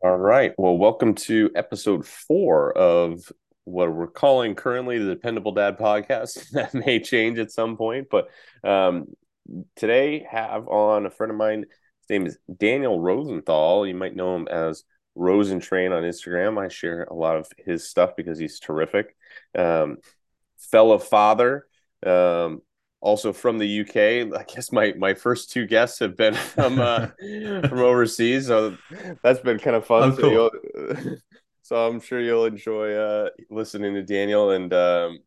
All right. Well, welcome to episode four of what we're calling currently the Dependable Dad podcast. that may change at some point, but um, today have on a friend of mine. His name is Daniel Rosenthal. You might know him as Rosentrain on Instagram. I share a lot of his stuff because he's terrific. Um, fellow father, um, also from the UK. I guess my my first two guests have been from uh, from overseas, so that's been kind of fun. Oh, cool. So, so I'm sure you'll enjoy uh, listening to Daniel and um,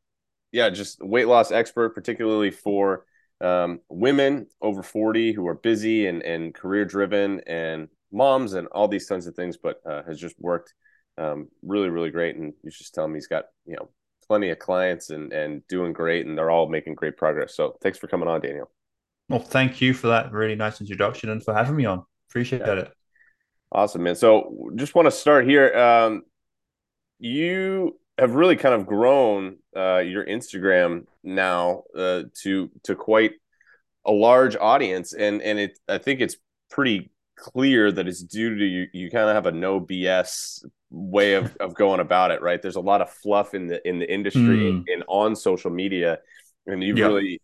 yeah, just weight loss expert, particularly for um, women over 40 who are busy and and career driven and moms and all these kinds of things, but uh, has just worked um, really really great. And you just tell him he's got you know plenty of clients and and doing great, and they're all making great progress. So thanks for coming on, Daniel. Well, thank you for that really nice introduction and for having me on. Appreciate Yeah. it. Awesome, man. So just want to start here. Um, you have really kind of grown uh, your Instagram now uh, to to quite a large audience, and and it I think it's pretty clear that it's due to you. You kind of have a no BS way of, of going about it, right? There's a lot of fluff in the in the industry Mm, and on social media, and you've yeah. really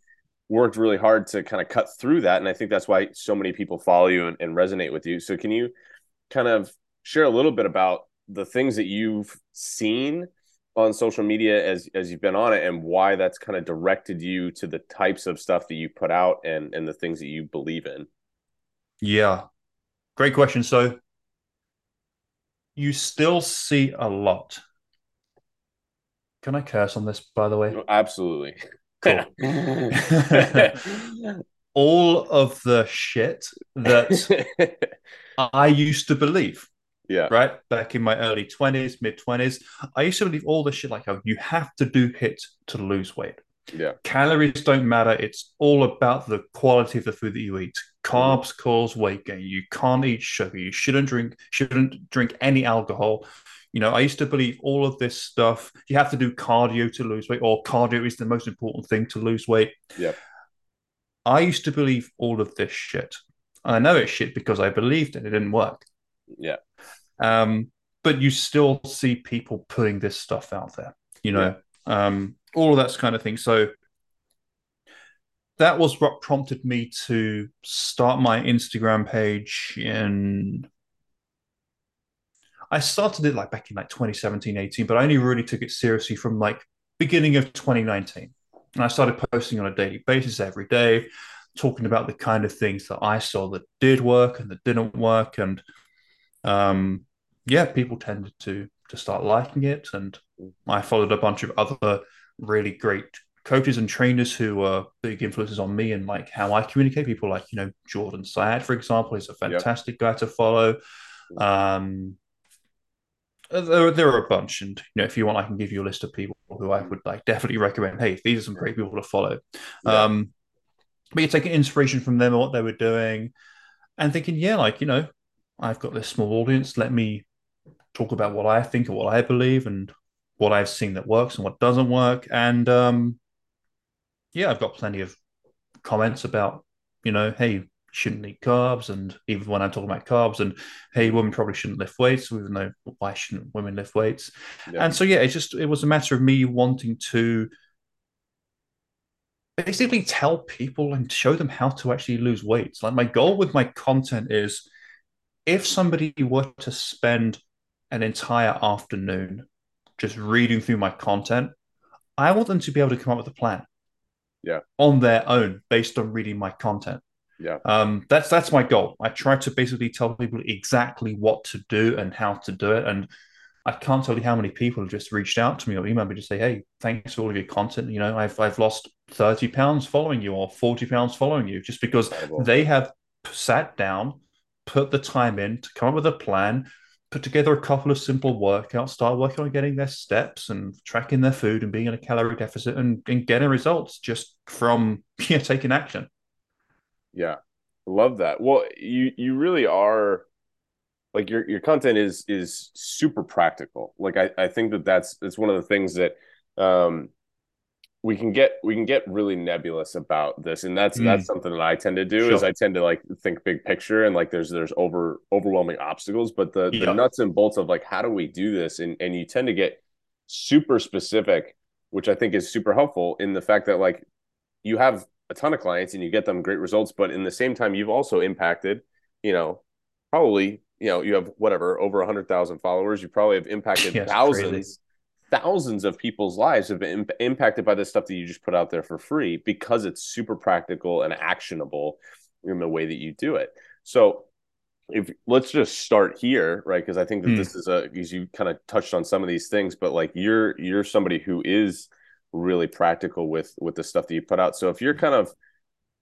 worked really hard to kind of cut through that. And I think that's why so many people follow you and, and resonate with you. So can you kind of share a little bit about the things that you've seen on social media as as you've been on it and why that's kind of directed you to the types of stuff that you put out and and the things that you believe in Yeah. Great question. So you still see a lot. Can I curse on this, by the way? Oh, absolutely Cool. All of the shit that I used to believe, yeah right? Back in my early 20s, mid 20s, I used to believe all the shit like, oh, you have to do HIIT to lose weight. Yeah Calories don't matter. It's all about the quality of the food that you eat. Carbs cause weight gain. You can't eat sugar. You shouldn't drink shouldn't drink any alcohol. You know, I used to believe all of this stuff. You have to do cardio to lose weight, or cardio is the most important thing to lose weight. yeah I used to believe all of this shit. I know it's shit because I believed it. It didn't work. yeah Um, but you still see people putting this stuff out there. You yeah know, um, all of that kind of thing. So that was what prompted me to start my Instagram page in I started it like back in like 2017, 18, but I only really took it seriously from like beginning of 2019. And I started posting on a daily basis every day, talking about the kind of things that I saw that did work and that didn't work. And um, yeah, people tended to to start liking it. And I followed a bunch of other really great coaches and trainers who were big influences on me and like how I communicate. People like, you know, Jordan Syatt, for example, is a yep fantastic guy to follow. Um, there, there are a bunch, and you know, if you want, I can give you a list of people who I would like definitely recommend. Hey, these are some great people to follow. yeah Um, but you're taking inspiration from them and what they were doing, and thinking, yeah, like you know, I've got this small audience. Let me talk about what I think and what I believe, and what I've seen that works and what doesn't work. And um, yeah, I've got plenty of comments about, you know, hey, you shouldn't eat carbs. And even when I'm talking about carbs, and hey, women probably shouldn't lift weights, even though why shouldn't women lift weights? yeah And so, yeah, it's just, it was a matter of me wanting to basically tell people and show them how to actually lose weight. Like, my goal with my content is if somebody were to spend an entire afternoon just reading through my content, I want them to be able to come up with a plan yeah on their own based on reading my content. yeah Um, that's that's my goal. I try to basically tell people exactly what to do and how to do it. And I can't tell you how many people have just reached out to me or emailed me to say, "Hey, thanks for all of your content. You know, I've I've lost thirty pounds following you or forty pounds following you, just because incredible they have sat down, put the time in to come up with a plan, put together a couple of simple workouts, start working on getting their steps and tracking their food and being in a calorie deficit and, and getting results just from yeah, taking action. yeah. Love that. Well you you really are like your your content is is super practical. Like i i think that that's it's one of the things that um we can get we can get really nebulous about this and that's mm. that's something that i tend to do sure. is i tend to like think big picture and like there's there's over overwhelming obstacles but the the nuts and bolts of like how do we do this and and you tend to get super specific which i think is super helpful in the fact that like you have a ton of clients and you get them great results but in the same time you've also impacted you know probably you know you have whatever over 100,000 followers you probably have impacted yes, thousands crazy thousands of people's lives have been imp- impacted by the stuff that you just put out there for free because it's super practical and actionable in the way that you do it. So if let's just start here, right? Because I think that mm. this is a because you kind of touched on some of these things, but like you're you're somebody who is really practical with with the stuff that you put out. So if you're kind of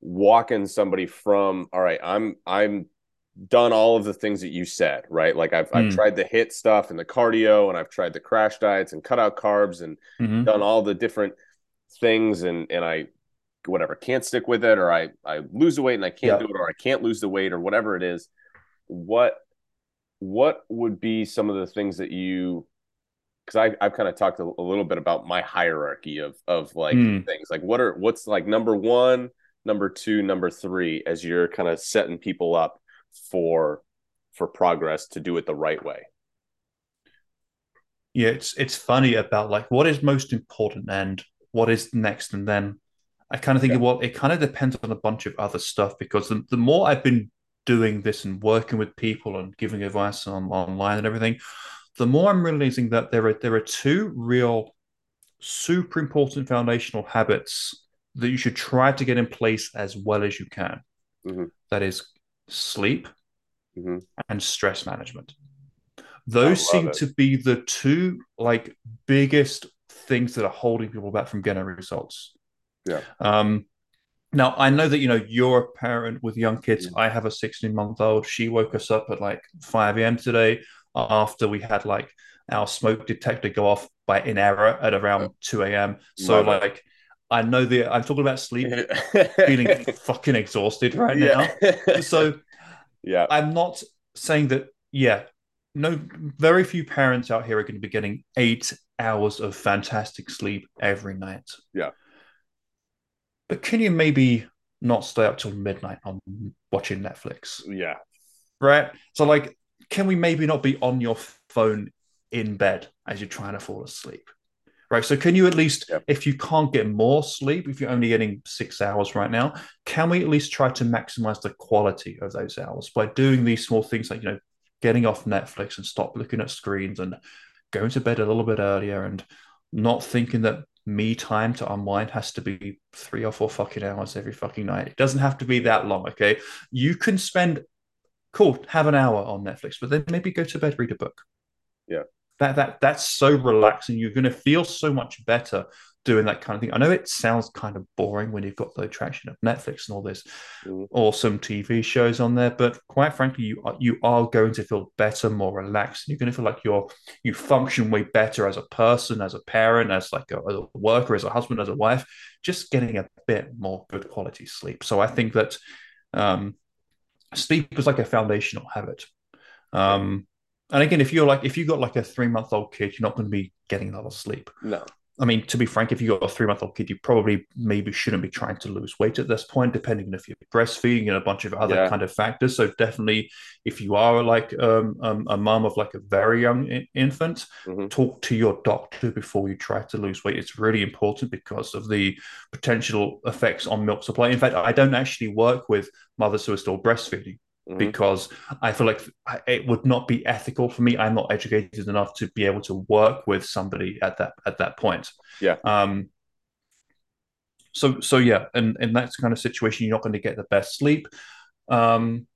walking somebody from all right, I'm I'm done all of the things that you said, right? Like I've, mm. I've tried the HIIT stuff and the cardio and I've tried the crash diets and cut out carbs and mm-hmm. done all the different things and and I whatever can't stick with it or I I lose the weight and I can't do it or I can't lose the weight or whatever it is. What what would be some of the things that you because I I've kind of talked a, a, little bit about my hierarchy of of like mm. things like what are what's like number one number two number three as you're kind of setting people up for for progress to do it the right way yeah it's it's funny about like what is most important and what is next and then i kind of think yeah. well it kind of depends on a bunch of other stuff because the, the more i've been doing this and working with people and giving advice on, online and everything the more i'm realizing that there are there are two real super important foundational habits that you should try to get in place as well as you can mm-hmm. that is sleep mm-hmm. and stress management. Those seem it. to be the two like biggest things that are holding people back from getting results. Yeah. Um, now I know that you know you're a parent with young kids. Mm-hmm. I have a 16 month old. She woke us up at like 5 a.m. today after we had like our smoke detector go off by in error at around 2 a.m. So Love like. It. I know that I'm talking about sleep, feeling fucking exhausted right yeah. now. So yeah. I'm not saying that, yeah, no, very few parents out here are going to be getting eight hours of fantastic sleep every night. Yeah. But can you maybe not stay up till midnight on watching Netflix? Yeah. Right. So, like, can we maybe not be on your phone in bed as you're trying to fall asleep? Right? So can you at least, yep. if you can't get more sleep, if you're only getting six hours right now, can we at least try to maximize the quality of those hours by doing these small things like, you know, getting off Netflix and stop looking at screens and going to bed a little bit earlier and not thinking that me time to unwind has to be three or four fucking hours every fucking night. It doesn't have to be that long, okay? You can spend, cool, have an hour on Netflix, but then maybe go to bed, read a book. Yeah that that that's so relaxing. You're going to feel so much better doing that kind of thing. I know it sounds kind of boring when you've got the attraction of Netflix and all this mm. awesome TV shows on there, but quite frankly, you are, you are going to feel better, more relaxed. You're going to feel like you're you function way better as a person, as a parent, as like a, a worker, as a husband, as a wife. Just getting a bit more good quality sleep. So I think that um, sleep is like a foundational habit. Um, and again, if you're like if you got like a three month old kid, you're not going to be getting a lot of sleep. No. I mean, to be frank, if you got a three month old kid, you probably maybe shouldn't be trying to lose weight at this point, depending on if you're breastfeeding and a bunch of other yeah. kind of factors. So definitely, if you are like um, um, a mom of like a very young in- infant, mm-hmm. talk to your doctor before you try to lose weight. It's really important because of the potential effects on milk supply. In fact, I don't actually work with mothers who are still breastfeeding mm-hmm. because I feel like it would not be ethical for me. I'm not educated enough to be able to work with somebody at that at that point. Yeah. Um. So so yeah, and in that kind of situation, you're not going to get the best sleep. Um.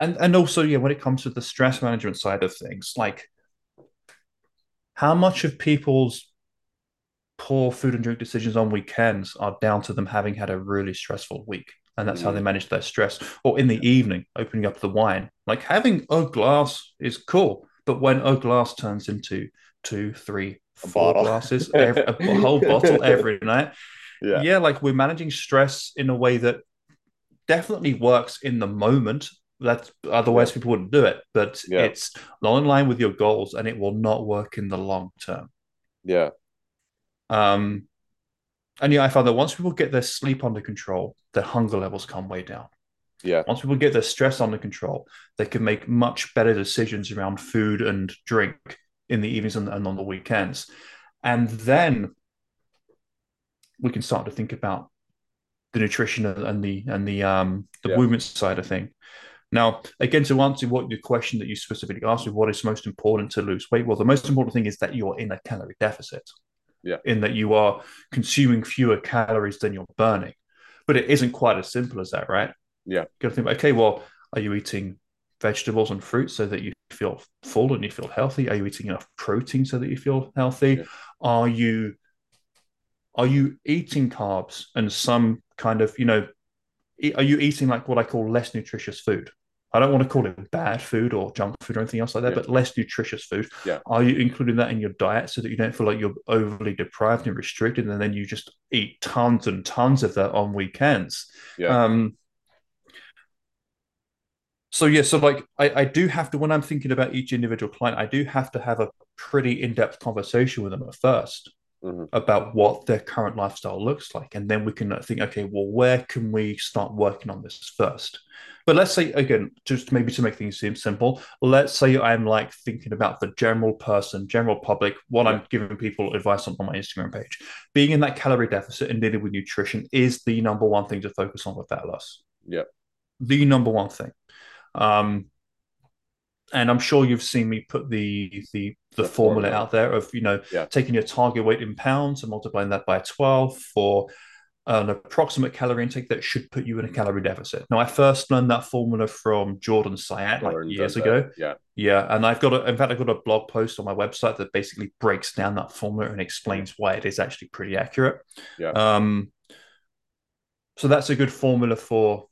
And and also yeah, when it comes to the stress management side of things, like how much of people's poor food and drink decisions on weekends are down to them having had a really stressful week and that's mm. how they manage their stress. Or in the evening, opening up the wine. Like having a glass is cool, but when a glass turns into two, three, four glasses, every, a whole bottle every night. Yeah. yeah, like we're managing stress in a way that definitely works in the moment. That otherwise yeah. people wouldn't do it, but yeah. it's not in line with your goals, and it will not work in the long term. Yeah. Um, and yeah, I found that once people get their sleep under control, their hunger levels come way down. Yeah. Once people get their stress under control, they can make much better decisions around food and drink in the evenings and, and on the weekends. And then we can start to think about the nutrition and the and the um the yeah. movement side of thing. Now, again, to answer what your question that you specifically asked me, what is most important to lose weight? Well, the most important thing is that you're in a calorie deficit. Yeah. In that you are consuming fewer calories than you're burning. But it isn't quite as simple as that, right? Yeah. Got to think, okay, well, are you eating vegetables and fruits so that you feel full and you feel healthy? Are you eating enough protein so that you feel healthy? Yeah. Are you are you eating carbs and some kind of, you know, are you eating like what I call less nutritious food? I don't want to call it bad food or junk food or anything else like that, yeah. but less nutritious food. Yeah. Are you including that in your diet so that you don't feel like you're overly deprived and restricted, and then you just eat tons and tons of that on weekends? Yeah. Um, so yeah, so like I, I do have to when I'm thinking about each individual client, I do have to have a pretty in-depth conversation with them at 1st mm-hmm. about what their current lifestyle looks like, and then we can think, okay, well, where can we start working on this first? But let's say again, just maybe to make things seem simple, let's say I'm like thinking about the general person, general public, what. I'm giving people advice on on my Instagram page. Being in that calorie deficit and dealing with nutrition is the number one thing to focus on with fat loss. Yeah. The number one thing. Um, and I'm sure you've seen me put the the the, formula, out there of you know yeah. taking your target weight in pounds and multiplying that by 12 for an approximate calorie intake that should put you in a calorie deficit. Now, I first learned that formula from Jordan Syatt like years ago. Yeah. Yeah. And I've got, a, in fact, I've got a blog post on my website that basically breaks down that formula and explains why it is actually pretty accurate. Yeah. Um, so that's a good formula for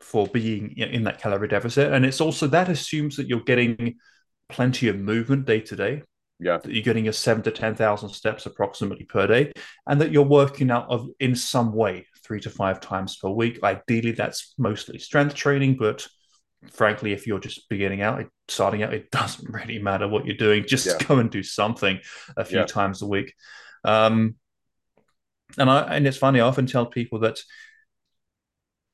for being in that calorie deficit. And it's also that assumes that you're getting plenty of movement day to day yeah that you're getting your seven to ten thousand steps approximately per day and that you're working out of in some way three to five times per week ideally that's mostly strength training but frankly if you're just beginning out starting out it doesn't really matter what you're doing just yeah. go and do something a few yeah. times a week um and i and it's funny i often tell people that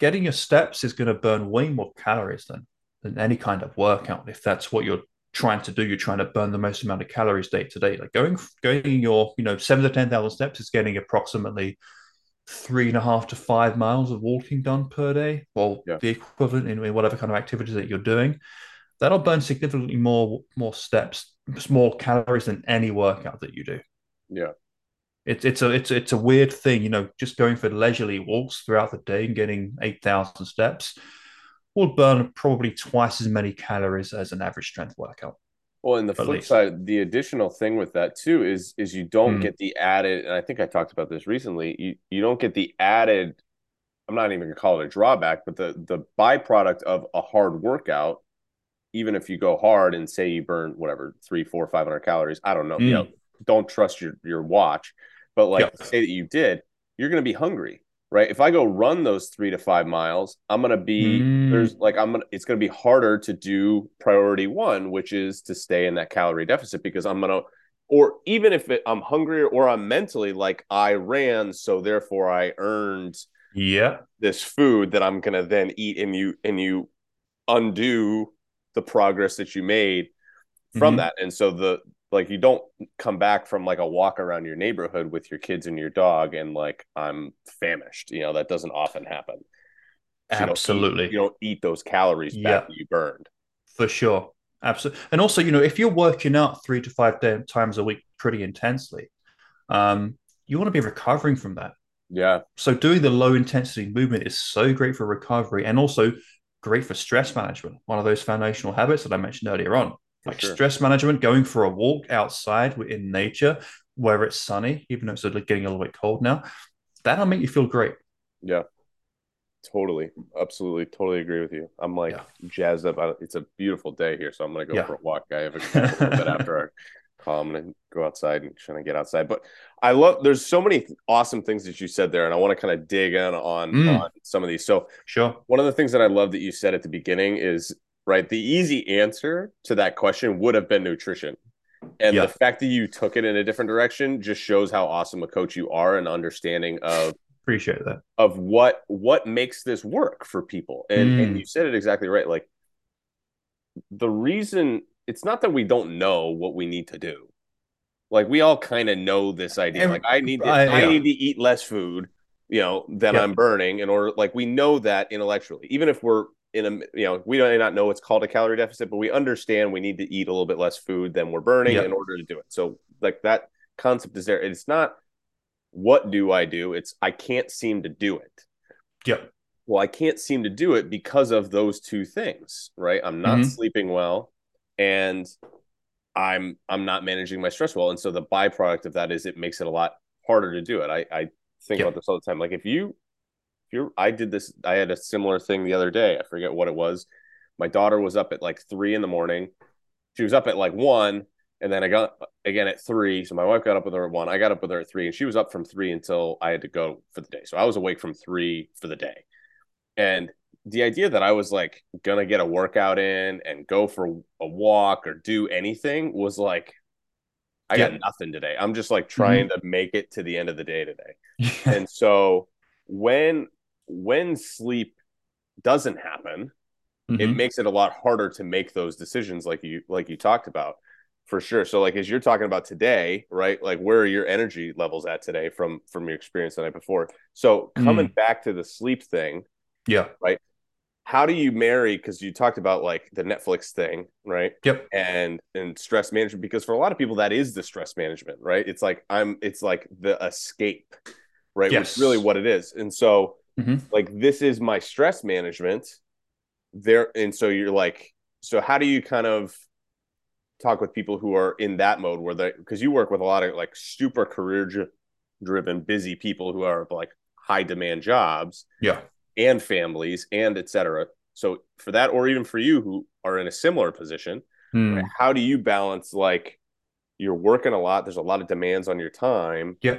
getting your steps is going to burn way more calories than than any kind of workout if that's what you're trying to do. You're trying to burn the most amount of calories day to day. Like going going your you know seven to ten thousand steps is getting approximately three and a half to five miles of walking done per day, or yeah. the equivalent in whatever kind of activities that you're doing. That'll burn significantly more more steps, more calories than any workout that you do. Yeah. It's it's a it's it's a weird thing, you know, just going for leisurely walks throughout the day and getting eight thousand steps will burn probably twice as many calories as an average strength workout. Well, and the flip least. side, the additional thing with that too is is you don't mm. get the added, and I think I talked about this recently. You you don't get the added. I'm not even gonna call it a drawback, but the the byproduct of a hard workout, even if you go hard and say you burn whatever three, four, five hundred calories, I don't know. Mm. You know, don't trust your your watch, but like say that you did, you're gonna be hungry right? If I go run those three to five miles, I'm gonna be mm. there's like I'm gonna it's gonna be harder to do priority one, which is to stay in that calorie deficit because I'm gonna or even if it, I'm hungrier or I'm mentally like I ran, so therefore I earned yeah this food that I'm gonna then eat and you and you undo the progress that you made from mm-hmm. that. And so the like you don't come back from like a walk around your neighborhood with your kids and your dog and like I'm famished. You know, that doesn't often happen. So Absolutely. You don't, eat, you don't, eat, those calories back that you burned. For sure. Absolutely. And also, you know, if you're working out three to five day, times a week pretty intensely, um, you want to be recovering from that. Yeah. So doing the low intensity movement is so great for recovery and also great for stress management. One of those foundational habits that I mentioned earlier on like sure. stress management, going for a walk outside in nature where it's sunny, even though it's getting a little bit cold now, that'll make you feel great. Yeah, totally, absolutely, totally agree with you. I'm like yeah. jazzed up. It's a beautiful day here, so I'm gonna go yeah. for a walk. I have a, a little bit after our call. I'm gonna go outside and try to get outside. But I love. There's so many awesome things that you said there, and I want to kind of dig in on mm. on some of these. So sure. One of the things that I love that you said at the beginning is right? The easy answer to that question would have been nutrition. And Yeah. the fact that you took it in a different direction just shows how awesome a coach you are and understanding of Appreciate that. of what what makes this work for people. And and Mm. you said it exactly right. Like the reason it's not that we don't know what we need to do. Like we all kind of know this idea. And- Like I need to, I- I, yeah. need to eat less food, you know, than Yep. I'm burning in order like we know that intellectually. Even if we're in a you know, we may not know it's called a calorie deficit, but we understand we need to eat a little bit less food than we're burning Yep. in order to do it. So like that concept is there. It's not what do I do? It's I can't seem to do it Yep. well i can't seem to do it because of those two things right i'm not Mhm. sleeping well and i'm i'm not managing my stress well and so the byproduct of that is it makes it a lot harder to do it i i think Yeah. about this all the time like if you you're i did this i had a similar thing the other day i forget what it was. My daughter was up at like three in the morning. She was up at like one and then i got again at three so my wife got up with her at one i got up with her at three and she was up from three until i had to go for the day. So i was awake from three for the day. And the idea that I was like gonna get a workout in and go for a walk or do anything was like, I got nothing today. I'm just like mm-hmm. trying to make it to the end of the day today. And so when when sleep doesn't happen, it Mhm. makes it a lot harder to make those decisions like you like you talked about for sure so like as you're talking about today right like where are your energy levels at today from from your experience the night before so coming back to the sleep thing Yeah. Right. How do you marry because you talked about like the netflix thing right Yep. and and stress management because for a lot of people that is the stress management right it's like i'm it's like the escape right which Yes. is really what it is and so Mhm. like this is my stress management there and so you're like so how do you kind of talk with people who are in that mode where they because you work with a lot of like super career dri- driven busy people who are like high demand jobs Yeah. and families and etc so for that or even for you who are in a similar position Mm. right, how do you balance like you're working a lot there's a lot of demands on your time Yeah.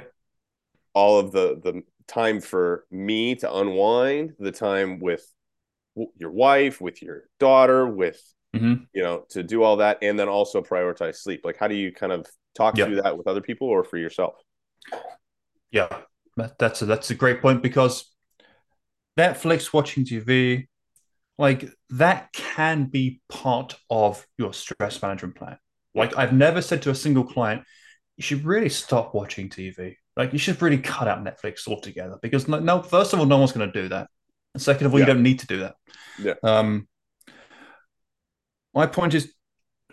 all of the the time for me to unwind the time with your wife with your daughter with Mhm. you know to do all that and then also prioritize sleep like how do you kind of talk Yeah. through that with other people or for yourself Yeah, that's a, that's a great point because Netflix watching TV, like that can be part of your stress management plan. Like I've never said to a single client, you should really stop watching TV. Like you should really cut out Netflix altogether because no, no first of all, no one's going to do that, and second of all, Yeah. you don't need to do that. Yeah. Um, my point is,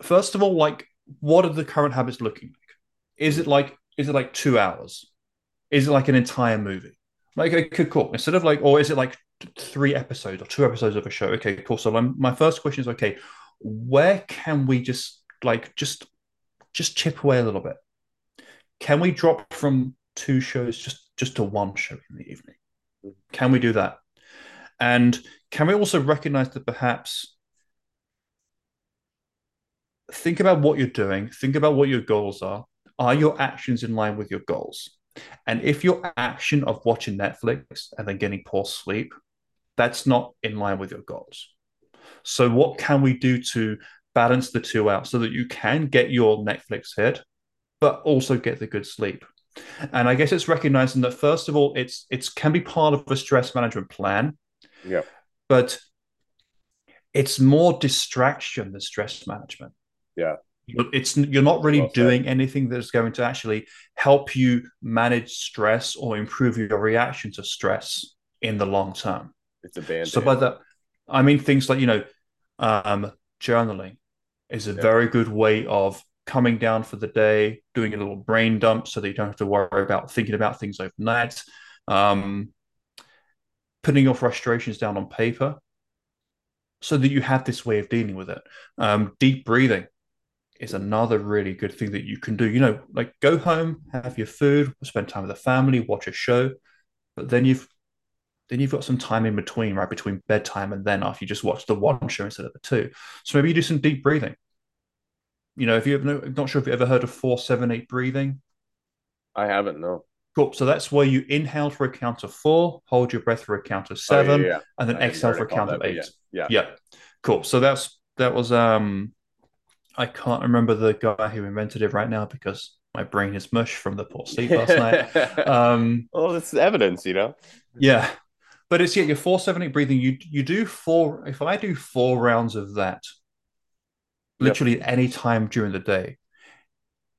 first of all, like what are the current habits looking like? Is it like is it like two hours? Is it like an entire movie? Like, okay, cool. Instead of like, or is it like three episodes or two episodes of a show? Okay, cool. So my, my first question is, okay, where can we just like just just chip away a little bit? Can we drop from two shows just just to one show in the evening? Mm. Can we do that? And can we also recognize that perhaps think about what you're doing, think about what your goals are. Are your actions in line with your goals? And if your action of watching Netflix and then getting poor sleep, that's not in line with your goals. So, what can we do to balance the two out so that you can get your Netflix hit, but also get the good sleep? And I guess it's recognizing that first of all, it's it's can be part of a stress management plan, yeah but it's more distraction than stress management. Yeah. It's you're not really Well doing anything that's going to actually help you manage stress or improve your reaction to stress in the long term. it's a band So by that, I mean things like you know, um, journaling is a Yeah. very good way of coming down for the day, doing a little brain dump so that you don't have to worry about thinking about things overnight. Um, putting your frustrations down on paper so that you have this way of dealing with it. Um, deep breathing is another really good thing that you can do. You know, like go home, have your food, spend time with the family, watch a show, but then you've then you've got some time in between, right between bedtime and then after you just watch the one show instead of the two. So maybe you do some deep breathing. You know, if you've no, not sure if you ever heard of four, seven, eight breathing. i haven't no Cool. So that's where you inhale for a count of four, hold your breath for a count of Oh, yeah, seven, yeah, yeah. and then I exhale for a count of eight. yeah yeah Yeah. Cool. So that's that was um I can't remember the guy who invented it right now because my brain is mush from the poor sleep last night. Um, well, it's evidence, you know. Yeah, but it's yeah, your four seven eight breathing. You you do four. If I do four rounds of that, literally yep. any time during the day,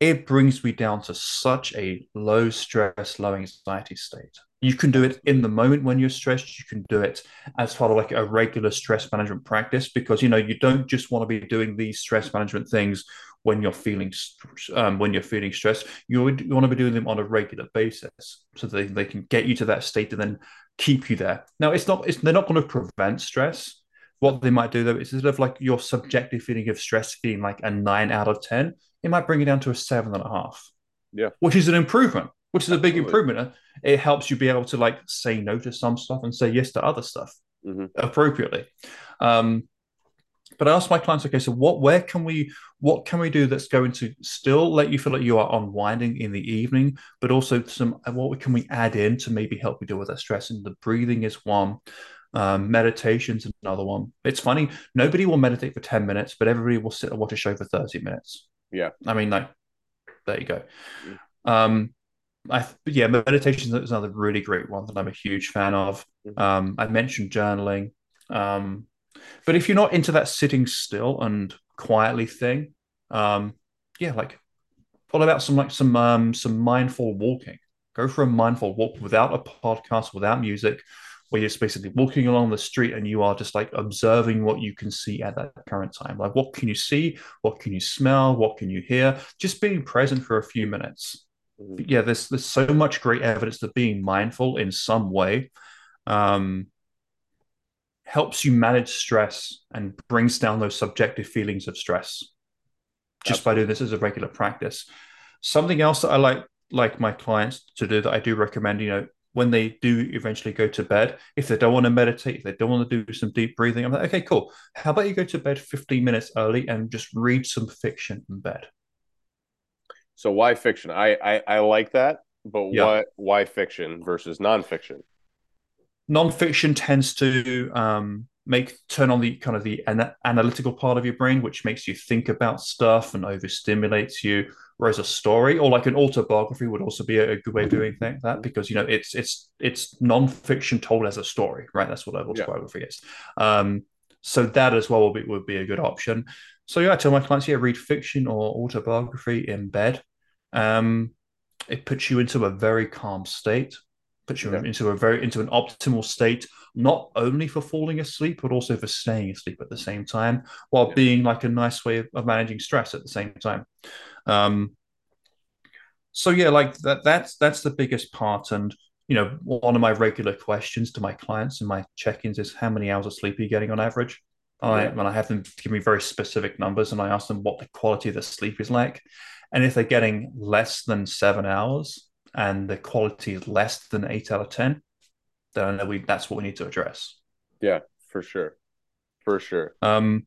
it brings me down to such a low stress, low anxiety state. You can do it in the moment when you're stressed. You can do it as part of like a regular stress management practice because you know you don't just want to be doing these stress management things when you're feeling um, when you're feeling stressed. You, would, you want to be doing them on a regular basis so they, they can get you to that state and then keep you there. Now it's not it's, they're not going to prevent stress. What they might do though is instead of like your subjective feeling of stress being like a nine out of ten, it might bring it down to a seven and a half. Yeah, which is an improvement which is a big improvement. It helps you be able to like say no to some stuff and say yes to other stuff mm-hmm. appropriately. Um, but I ask my clients, okay, so what, where can we, what can we do that's going to still let you feel like you are unwinding in the evening, but also some, what can we add in to maybe help you deal with that stress? And the breathing is one. Um, meditation's another one. It's funny, nobody will meditate for 10 minutes, but everybody will sit and watch a show for 30 minutes. Yeah. I mean, like, there you go. Mm. Um, I yeah, meditation is another really great one that I'm a huge fan of. Mm-hmm. Um, I mentioned journaling, um, but if you're not into that sitting still and quietly thing, um, yeah, like what about some like some um, some mindful walking? Go for a mindful walk without a podcast, without music, where you're basically walking along the street and you are just like observing what you can see at that current time. Like what can you see? What can you smell? What can you hear? Just being present for a few minutes yeah, there's there's so much great evidence that being mindful in some way um, helps you manage stress and brings down those subjective feelings of stress just Absolutely. by doing this as a regular practice. Something else that I like like my clients to do that I do recommend, you know, when they do eventually go to bed, if they don't want to meditate, if they don't want to do some deep breathing, I'm like, okay, cool. How about you go to bed 15 minutes early and just read some fiction in bed? So why fiction? I I, I like that, but yeah. why why fiction versus nonfiction? Nonfiction tends to um, make turn on the kind of the an- analytical part of your brain, which makes you think about stuff and overstimulates you. Whereas a story or like an autobiography would also be a, a good way of doing that because you know it's it's it's nonfiction told as a story, right? That's what autobiography yeah. is. Um, so that as well would be, would be a good option. So yeah, I tell my clients, yeah, read fiction or autobiography in bed. Um, it puts you into a very calm state, puts you yeah. into a very into an optimal state, not only for falling asleep, but also for staying asleep at the same time, while yeah. being like a nice way of, of, managing stress at the same time. Um, so yeah, like that that's that's the biggest part. And you know, one of my regular questions to my clients and my check-ins is how many hours of sleep are you getting on average? I, and I have them give me very specific numbers and I ask them what the quality of the sleep is like. And if they're getting less than seven hours and the quality is less than eight out of 10, then I know we, that's what we need to address. Yeah, for sure. For sure. Um,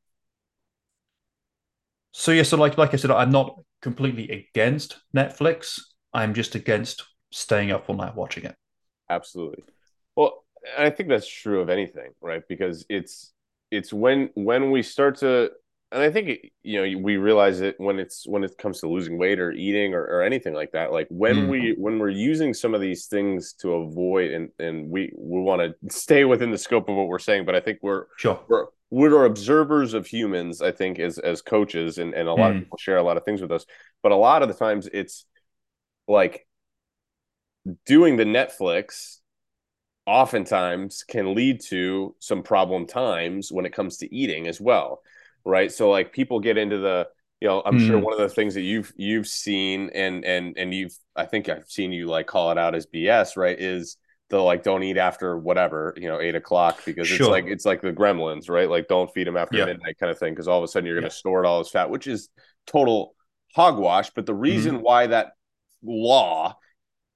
so yeah, so like like I said, I'm not completely against Netflix. I'm just against staying up all night watching it. Absolutely. Well, I think that's true of anything, right? Because it's it's when when we start to and I think you know we realize it when it's when it comes to losing weight or eating or, or anything like that. Like when mm. we when we're using some of these things to avoid and and we we want to stay within the scope of what we're saying, but I think we're sure we're we're observers of humans. I think as as coaches and and a lot mm. of people share a lot of things with us, but a lot of the times it's like doing the Netflix oftentimes can lead to some problem times when it comes to eating as well right so like people get into the you know i'm mm. sure hmm. one of the things that you've you've seen and and and you've i think i've seen you like call it out as bs right is the like don't eat after whatever you know eight o'clock because sure. it's like it's like the gremlins right like don't feed them after midnight kind of thing because all of a sudden you're going to store it all as fat which is total hogwash but the reason mm. why that law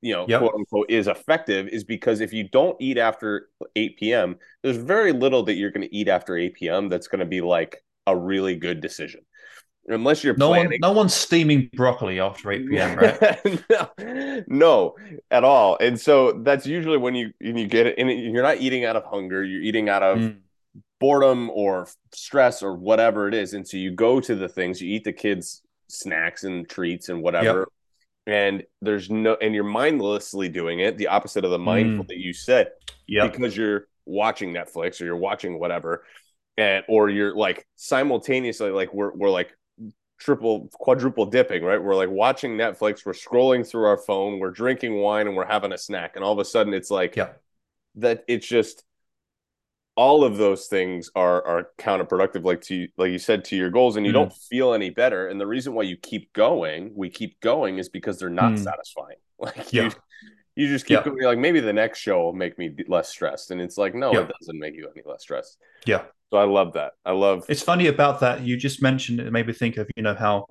you know, yep. quote unquote, is effective is because if you don't eat after 8 p.m., there's very little that you're going to eat after 8 p.m. that's going to be like a really good decision. Unless you're no planning. one, no one's steaming broccoli after 8 p.m., right? no, no, at all. And so that's usually when you when you get it, and you're not eating out of hunger, you're eating out of mm. boredom or stress or whatever it is. And so you go to the things, you eat the kids' snacks and treats and whatever. Yep. And there's no, and you're mindlessly doing it, the opposite of the mindful mm. that you said, yeah, because you're watching Netflix or you're watching whatever, and or you're like simultaneously like we're we're like triple quadruple dipping, right? We're like watching Netflix, we're scrolling through our phone, we're drinking wine, and we're having a snack, and all of a sudden it's like yeah. that. It's just all of those things are are counterproductive like to like you said to your goals and you mm. don't feel any better and the reason why you keep going we keep going is because they're not mm. satisfying like yeah. you you just keep yeah. going like maybe the next show will make me less stressed and it's like no yeah. it doesn't make you any less stressed yeah so i love that i love it's funny about that you just mentioned it made me think of you know how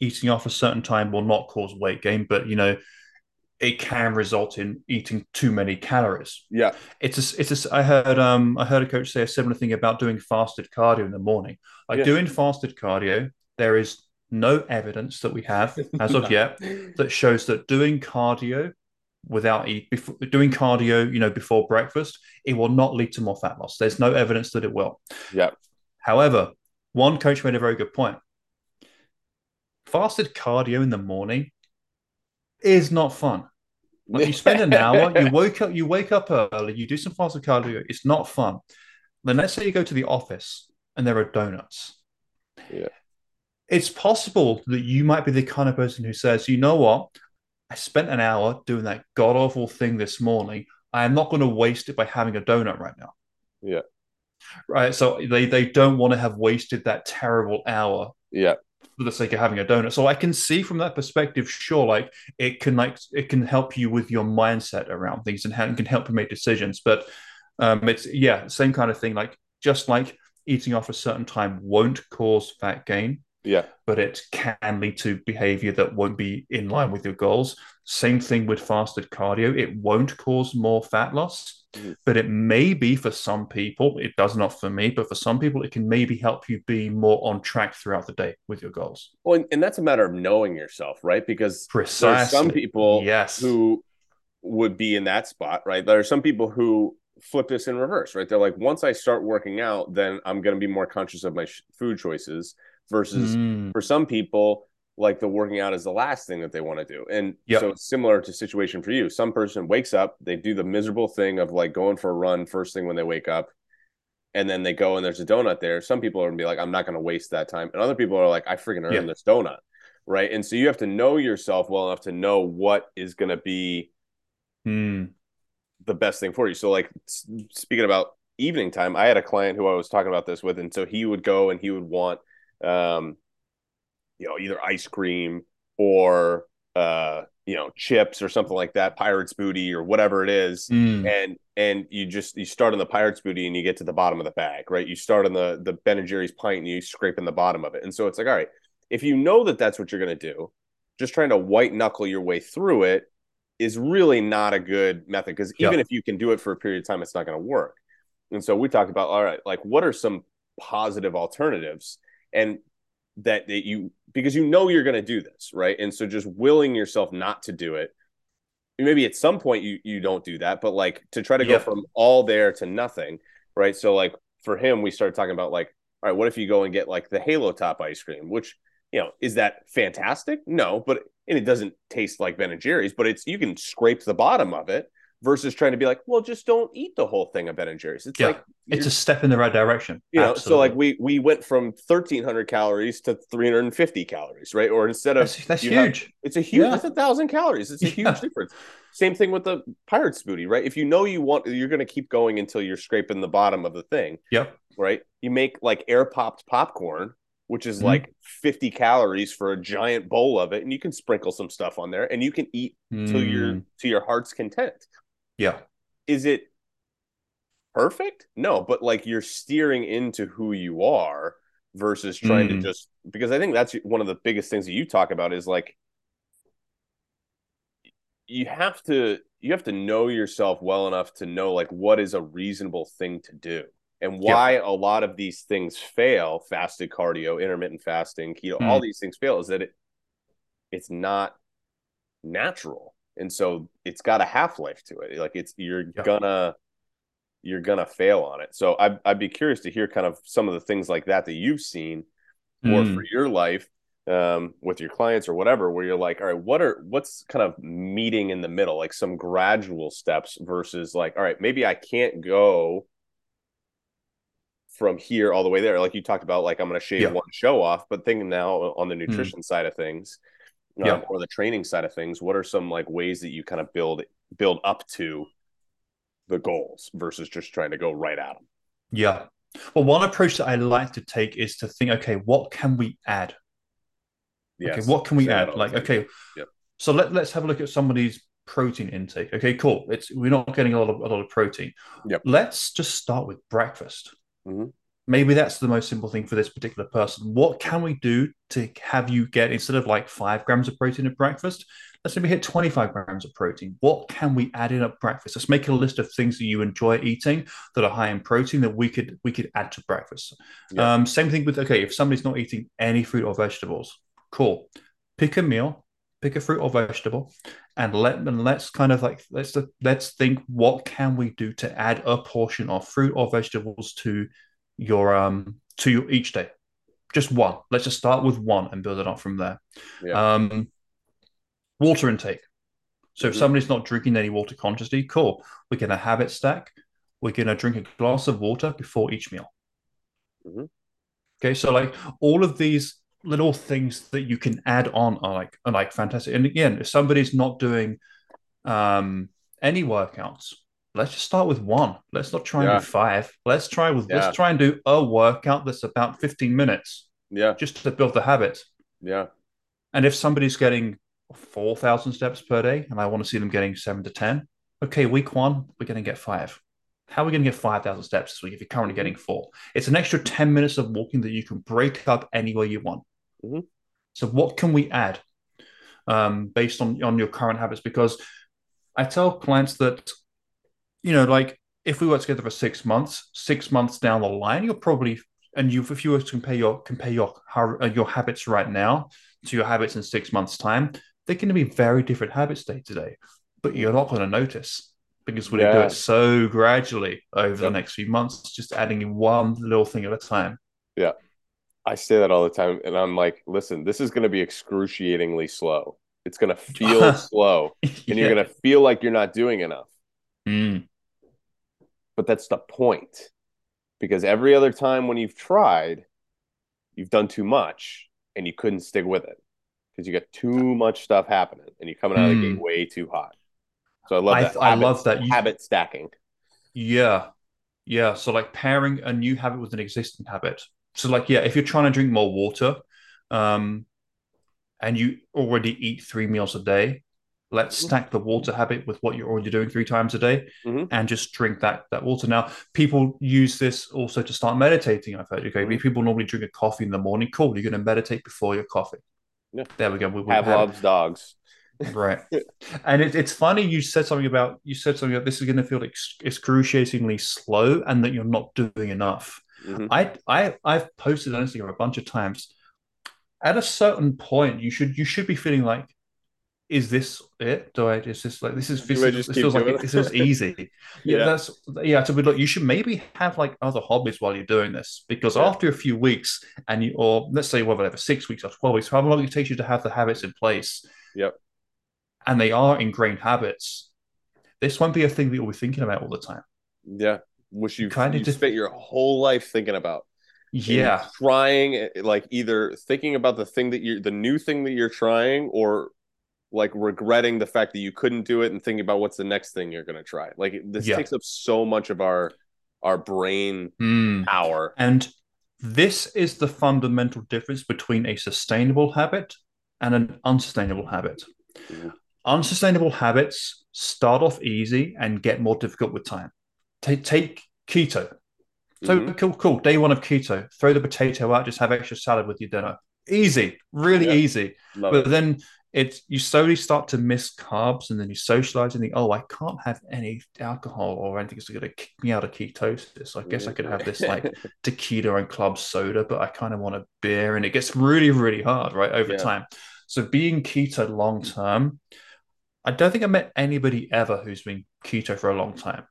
eating off a certain time will not cause weight gain but you know it can result in eating too many calories. Yeah, it's a, it's a, I heard um I heard a coach say a similar thing about doing fasted cardio in the morning. Like yeah. doing fasted cardio, there is no evidence that we have as of yet that shows that doing cardio without eat before doing cardio, you know, before breakfast, it will not lead to more fat loss. There's no evidence that it will. Yeah. However, one coach made a very good point. Fasted cardio in the morning is not fun. Like you spend an hour, you wake up, you wake up early, you do some fasted cardio. It's not fun. Then let's say you go to the office and there are donuts. Yeah. It's possible that you might be the kind of person who says, you know what? I spent an hour doing that god awful thing this morning. I am not going to waste it by having a donut right now. Yeah. Right. So they they don't want to have wasted that terrible hour. Yeah for the sake of having a donut. So I can see from that perspective, sure, like it can like it can help you with your mindset around things and can help you make decisions. But um, it's yeah, same kind of thing. Like just like eating off a certain time won't cause fat gain. Yeah. But it can lead to behavior that won't be in line with your goals. Same thing with fasted cardio. It won't cause more fat loss mm-hmm. but it may be for some people, it does not for me, but for some people, it can maybe help you be more on track throughout the day with your goals. Well, and, and that's a matter of knowing yourself, right? Because Precisely. some people yes. who would be in that spot, right? There are some people who flip this in reverse, right? They're like, once I start working out, then I'm going to be more conscious of my sh- food choices. Versus mm. for some people, like the working out is the last thing that they want to do. And yep. so it's similar to situation for you. Some person wakes up, they do the miserable thing of like going for a run first thing when they wake up, and then they go and there's a donut there. Some people are gonna be like, I'm not gonna waste that time. And other people are like, I freaking earned yeah. this donut. Right. And so you have to know yourself well enough to know what is gonna be mm. the best thing for you. So like speaking about evening time, I had a client who I was talking about this with, and so he would go and he would want um you know either ice cream or uh you know chips or something like that pirates booty or whatever it is. Mm. and and you just you start on the pirates booty and you get to the bottom of the bag right? You start on the the ben and jerry's pint and you scrape in the bottom of it. And so it's like all right if you know that that's what you're going to do just trying to white knuckle your way through it is really not a good method because even if you can do it for a period of time it's not going to work. And so we talked about all right like what are some positive alternatives and that, that you because you know you're going to do this right? And so just willing yourself not to do it maybe at some point you you don't do that but like to try to go from all there to nothing right? So like for him we started talking about like all right what if you go and get like the halo top ice cream which you know is that fantastic? No but and it doesn't taste like ben and jerry's but it's you can scrape the bottom of it versus trying to be like, well, just don't eat the whole thing of Ben and Jerry's. It's yeah, like it's a step in the right direction. You know, Absolutely. so like we we went from thirteen hundred calories to three hundred and fifty calories, right? Or instead of that's, that's huge. Have, it's a huge. Yeah. That's a thousand calories. It's a huge yeah. difference. Same thing with the pirate's booty, right? If you know you want, you're going to keep going until you're scraping the bottom of the thing. Yep. Right. You make like air popped popcorn, which is mm-hmm. like 50 calories for a giant bowl of it and you can sprinkle some stuff on there and you can eat mm. to your to your heart's content yeah is it perfect? No, but like you're steering into who you are versus trying mm. to just because I think that's one of the biggest things that you talk about is like you have to you have to know yourself well enough to know like what is a reasonable thing to do and why yeah. a lot of these things fail fasted cardio intermittent fasting keto mm. all these things fail is that it it's not natural and so it's got a half life to it. Like it's you're gonna you're gonna fail on it. So I'd I'd be curious to hear kind of some of the things like that that you've seen, or Mm. for your life, um, with your clients or whatever, where you're like, all right, what are what's kind of meeting in the middle, like some gradual steps versus like, all right, maybe I can't go from here all the way there. Like you talked about, like I'm going to shave Yeah. one show off, but thinking now on the nutrition side of things, um, Yeah. or the training side of things, what are some like ways that you kind of build build up to the goals versus just trying to go right at them? Yeah. Well, one approach that I like to take is to think, okay, what can we add? Yes. Okay, what can we add? Like, okay, Yep. so let, let's have a look at somebody's protein intake. Okay, cool. It's we're not getting a lot of a lot of protein. Yep. Let's just start with breakfast. Mhm. Maybe that's the most simple thing for this particular person. What can we do to have you get instead of like five grams of protein at breakfast? Let's maybe hit 25 grams of protein. What can we add in at breakfast? Let's make a list of things that you enjoy eating that are high in protein that we could we could add to breakfast. Yeah. Um, same thing with okay, if somebody's not eating any fruit or vegetables, cool. Pick a meal, pick a fruit or vegetable, and let and let's kind of like let's let's think what can we do to add a portion of fruit or vegetables to your um to your each day. Just one. Let's just start with one and build it up from there. Yeah. Um, water intake. So if Mhm. somebody's not drinking any water consciously, cool. We're gonna habit stack. We're gonna drink a glass of water before each meal. Mhm. Okay, so like all of these little things that you can add on are like are like fantastic. And again, if somebody's not doing um any workouts, let's just start with one. Let's not try and Yeah. do five. Let's try with Yeah. let's try and do a workout that's about 15 minutes Yeah. just to build the habit. Yeah. And if somebody's getting 4,000 steps per day and I want to see them getting seven to 10, okay, week one, we're going to get five. How are we going to get 5,000 steps this week if you're currently getting four? It's an extra 10 minutes of walking that you can break up any way you want. Mhm. So, what can we add um, based on, on your current habits? Because I tell clients that, you know, like if we work together for six months, six months down the line, you're probably and you if you were to compare your compare your uh, your habits right now to your habits in six months time they're going to be very different habits day to day but you're not going to notice because we do Yeah. it so gradually over the next few months just adding in one little thing at a time Yeah. I say that all the time, and I'm like, listen, this is going to be excruciatingly slow. It's going to feel slow, and you're going to feel like you're not doing enough. Mm. But that's the point, because every other time when you've tried, you've done too much, and you couldn't stick with it because you got too much stuff happening, and you're coming out of the Mm. gate way too hot. So I love I- that. I habit- love that. You- habit stacking. Yeah. Yeah. So like pairing a new habit with an existing habit. So like, yeah, if you're trying to drink more water, um, and you already eat three meals a day, let's stack the water habit with what you're already doing three times a day Mhm. and just drink that that water. Now, people use this also to start meditating, I've heard. Okay. Mhm. People normally drink a coffee in the morning. Cool. You're going to meditate before your coffee. Yeah. There we go. We, we have. Dogs. Right. And it, it's funny you said something about you said something about this is going to feel ex- excruciatingly slow and that you're not doing enough. Mhm. I I I've posted on Instagram a bunch of times. At a certain point, you should you should be feeling like, is this it? Do I is this like this is this, is, this feels like it, this is easy. yeah, Yeah. that's yeah. To be like, you should maybe have like other hobbies while you're doing this because Yeah. after a few weeks and you or let's say whatever six weeks or twelve weeks, however long it takes you to have the habits in place, Yep. and they are ingrained habits, this won't be a thing that you'll be thinking about all the time. Yeah. Which you Kinda you just- spent your whole life thinking about. Yeah, trying eh, like either thinking about the thing that you're the new thing that you're trying or like regretting the fact that you couldn't do it and thinking about what's the next thing you're going to try like this Yeah. takes up so much of our our brain Mm. power And this is the fundamental difference between a sustainable habit and an unsustainable habit. Mhm. Unsustainable habits start off easy and get more difficult with time. Take, take keto. So Mhm. cool, cool. Day one of keto. Throw the potato out. Just have extra salad with your dinner. Easy, really Yeah. easy. love But it then it's you slowly start to miss carbs, and then you socialize and think, oh, I can't have any alcohol or anything that's going to kick me out of ketosis. I guess I could have this like tequila and club soda, but I kind of want a beer, and it gets really, really hard, right, over Yeah. time. So being keto long term, I don't think I met anybody ever who's been keto for a long time.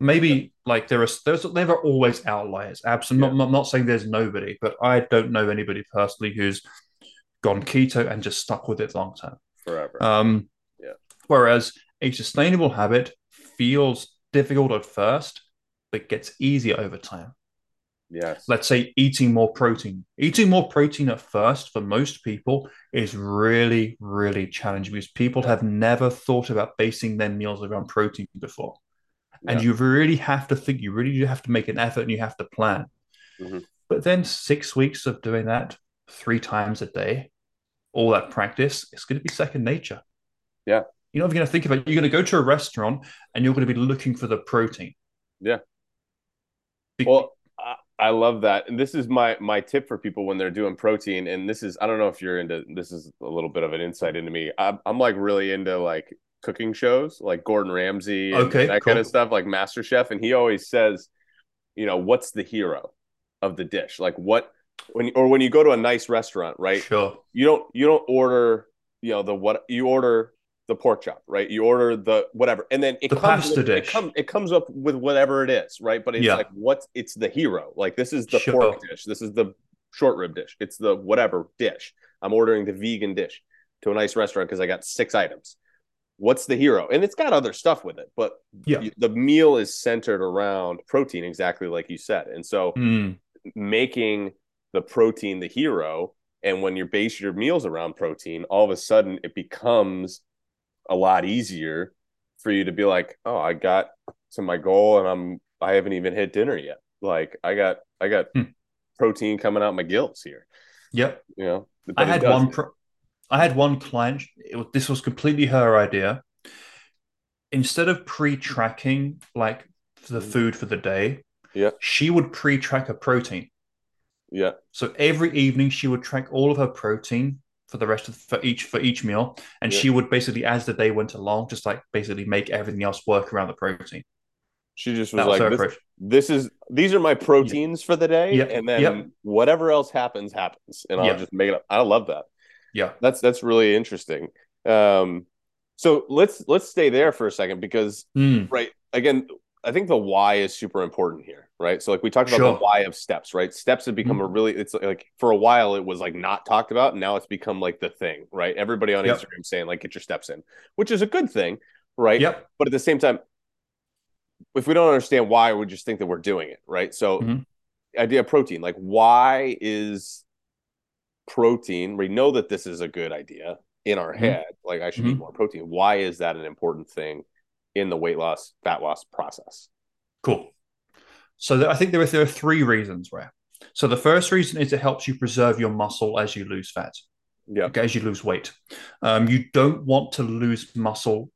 maybe like there are there's there are always outliers. Absolutely, yeah. I'm not saying there's nobody, but I don't know anybody personally who's gone keto and just stuck with it long term forever. Um, yeah. Whereas a sustainable habit feels difficult at first, but gets easier over time. Yes. Let's say eating more protein. Eating more protein at first for most people is really, really challenging because people have never thought about basing their meals around protein before. Yeah. And you really have to think, you really do have to make an effort and you have to plan. Mm-hmm. But then six weeks of doing that three times a day, all that practice, it's going to be second nature. Yeah. You're if you're going to think about it, you're going to go to a restaurant and you're going to be looking for the protein. Yeah. Be- well, I love that. And this is my my tip for people when they're doing protein. And this is I don't know if you're into this is a little bit of an insight into me. I'm, I'm like really into like cooking shows, like Gordon Ramsay, okay, that cool. kind of stuff, like Master Chef. And he always says, you know, what's the hero of the dish? Like what when or when you go to a nice restaurant, right? Sure. You don't you don't order you know the what you order the pork chop, right? You order the whatever, and then it the comes pasta with, dish. It, come, it comes up with whatever it is, right? But it's yeah. like what's it's the hero. Like this is the sure. pork dish. This is the short rib dish. It's the whatever dish. I'm ordering the vegan dish to a nice restaurant because I got six items. What's the hero? And it's got other stuff with it, but yeah. the meal is centered around protein, exactly like you said. And so mm. making the protein the hero, and when you base your meals around protein, all of a sudden it becomes a lot easier for you to be like, oh, I got to my goal and I'm I haven't even hit dinner yet. Like I got I got hmm. protein coming out my gills here. Yep. You know, I had one. Pro- I had one client. Was, this was completely her idea. Instead of pre-tracking like the mm-hmm. food for the day, yeah, she would pre-track her protein. Yeah. So every evening she would track all of her protein for the rest of for each for each meal, and yeah. she would basically, as the day went along, just like basically make everything else work around the protein. She just was like, this, this, is these are my proteins yeah. for the day, yep. and then yep. whatever else happens happens, and I'll yep. just make it up. I love that. Yeah, that's that's really interesting. Um, so let's let's stay there for a second because mm. right again, I think the why is super important here, right? So like we talked about sure. the why of steps, right? Steps have become mm-hmm. a really it's like for a while it was like not talked about, and now it's become like the thing, right? Everybody on yep. Instagram saying like get your steps in, which is a good thing, right? Yep. But at the same time, if we don't understand why, we just think that we're doing it, right? So mm-hmm. idea of protein, like why is protein? We know that this is a good idea in our mm-hmm. head, like I should mm-hmm. eat more protein. Why is that an important thing? in the weight loss, fat loss process. Cool. So I think there are, there are three reasons where. So the first reason is it helps you preserve your muscle as you lose fat. Yeah. Okay, as you lose weight. Um, you don't want to lose muscle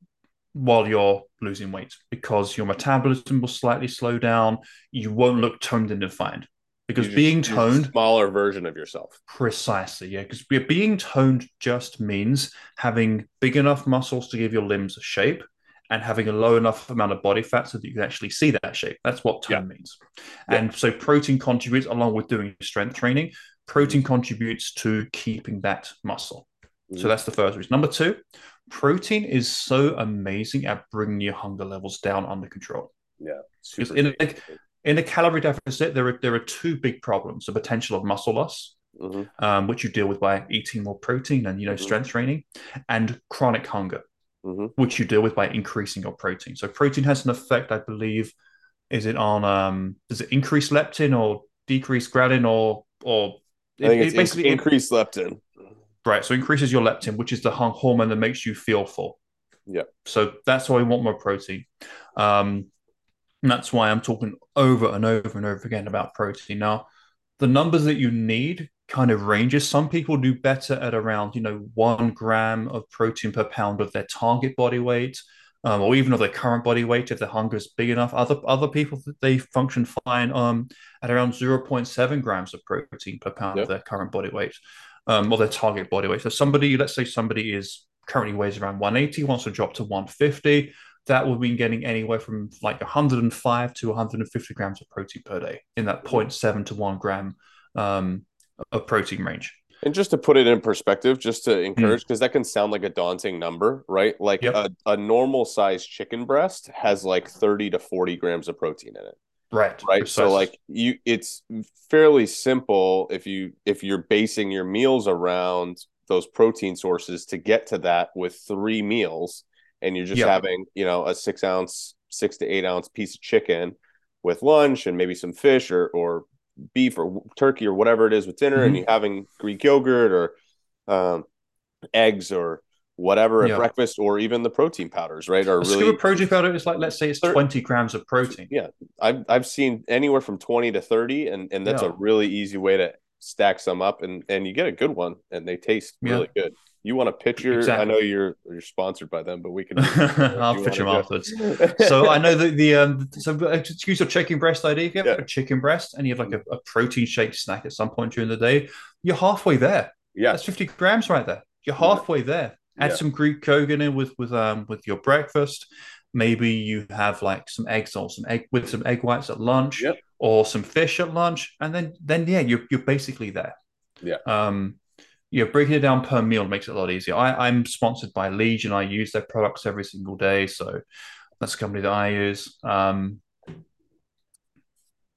while you're losing weight because your metabolism will slightly slow down. You won't look toned and defined because just, being toned smaller version of yourself precisely yeah because being toned just means having big enough muscles to give your limbs a shape and having a low enough amount of body fat so that you can actually see that shape. That's what tone yeah. means. Yeah. And so protein contributes along with doing strength training. Protein contributes to keeping that muscle. Mm-hmm. So that's the first reason. Number two, protein is so amazing at bringing your hunger levels down under control. Yeah. In a, in a calorie deficit, there are there are two big problems: the potential of muscle loss, mm-hmm. um, which you deal with by eating more protein and you know mm-hmm. strength training, and chronic hunger mm-hmm. which you deal with by increasing your protein. So protein has an effect, I believe. Is it on? Um, does it increase leptin or decrease ghrelin or or? I think it, it's basically increase leptin. Right, so increases your leptin, which is the hormone that makes you feel full. Yeah. So that's why we want more protein. Um, and that's why I'm talking over and over and over again about protein. Now, the numbers that you need kind of ranges. Some people do better at around, you know, one gram of protein per pound of their target body weight, um, or even of their current body weight if their hunger is big enough. Other other people they function fine um, at around 0.7 grams of protein per pound yep. of their current body weight, um, or their target body weight. So somebody, let's say somebody is currently weighs around 180, wants to drop to 150. That would mean getting anywhere from like 105 to 150 grams of protein per day in that 0.7 to 1 gram um, of protein range. And just to put it in perspective, just to Hmm. encourage, because that can sound like a daunting number, right? Like Yep. a, a normal sized chicken breast has like 30 to 40 grams of protein in it. Right. right Precisely. so like you it's fairly simple if you if you're basing your meals around those protein sources to get to that with three meals and you're just Yeah. having you know a six ounce six to eight ounce piece of chicken with lunch and maybe some fish or or beef or turkey or whatever it is with dinner and Mhm. you're having greek yogurt or um, eggs or whatever at Yeah. breakfast or even the protein powders right are a scoop really of protein powder is like, let's say it's Thir- 20 grams of protein. Yeah. I've I've seen anywhere from 20 to 30 and and that's Yeah. a really easy way to stack some up and and you get a good one and they taste Yeah. really good. You want a picture? Exactly. I know you're you're sponsored by them, but we can I'll pitch them afterwards. So I know that the um so uh, to use your chicken breast idea, if you have Yeah. a chicken breast and you have like a, a protein shake snack at some point during the day, you're halfway there. yeah, That's 50 grams right there. You're Yeah. halfway there. Add Yeah. some Greek yogurt in with with um with your breakfast. Maybe you have like some eggs or some egg with some egg whites at lunch Yep. or some fish at lunch, and then then yeah, you're you're basically there. Yeah. Um yeah, breaking it down per meal makes it a lot easier. I, I'm sponsored by Legion. I use their products every single day, so that's a company that I use. Um, do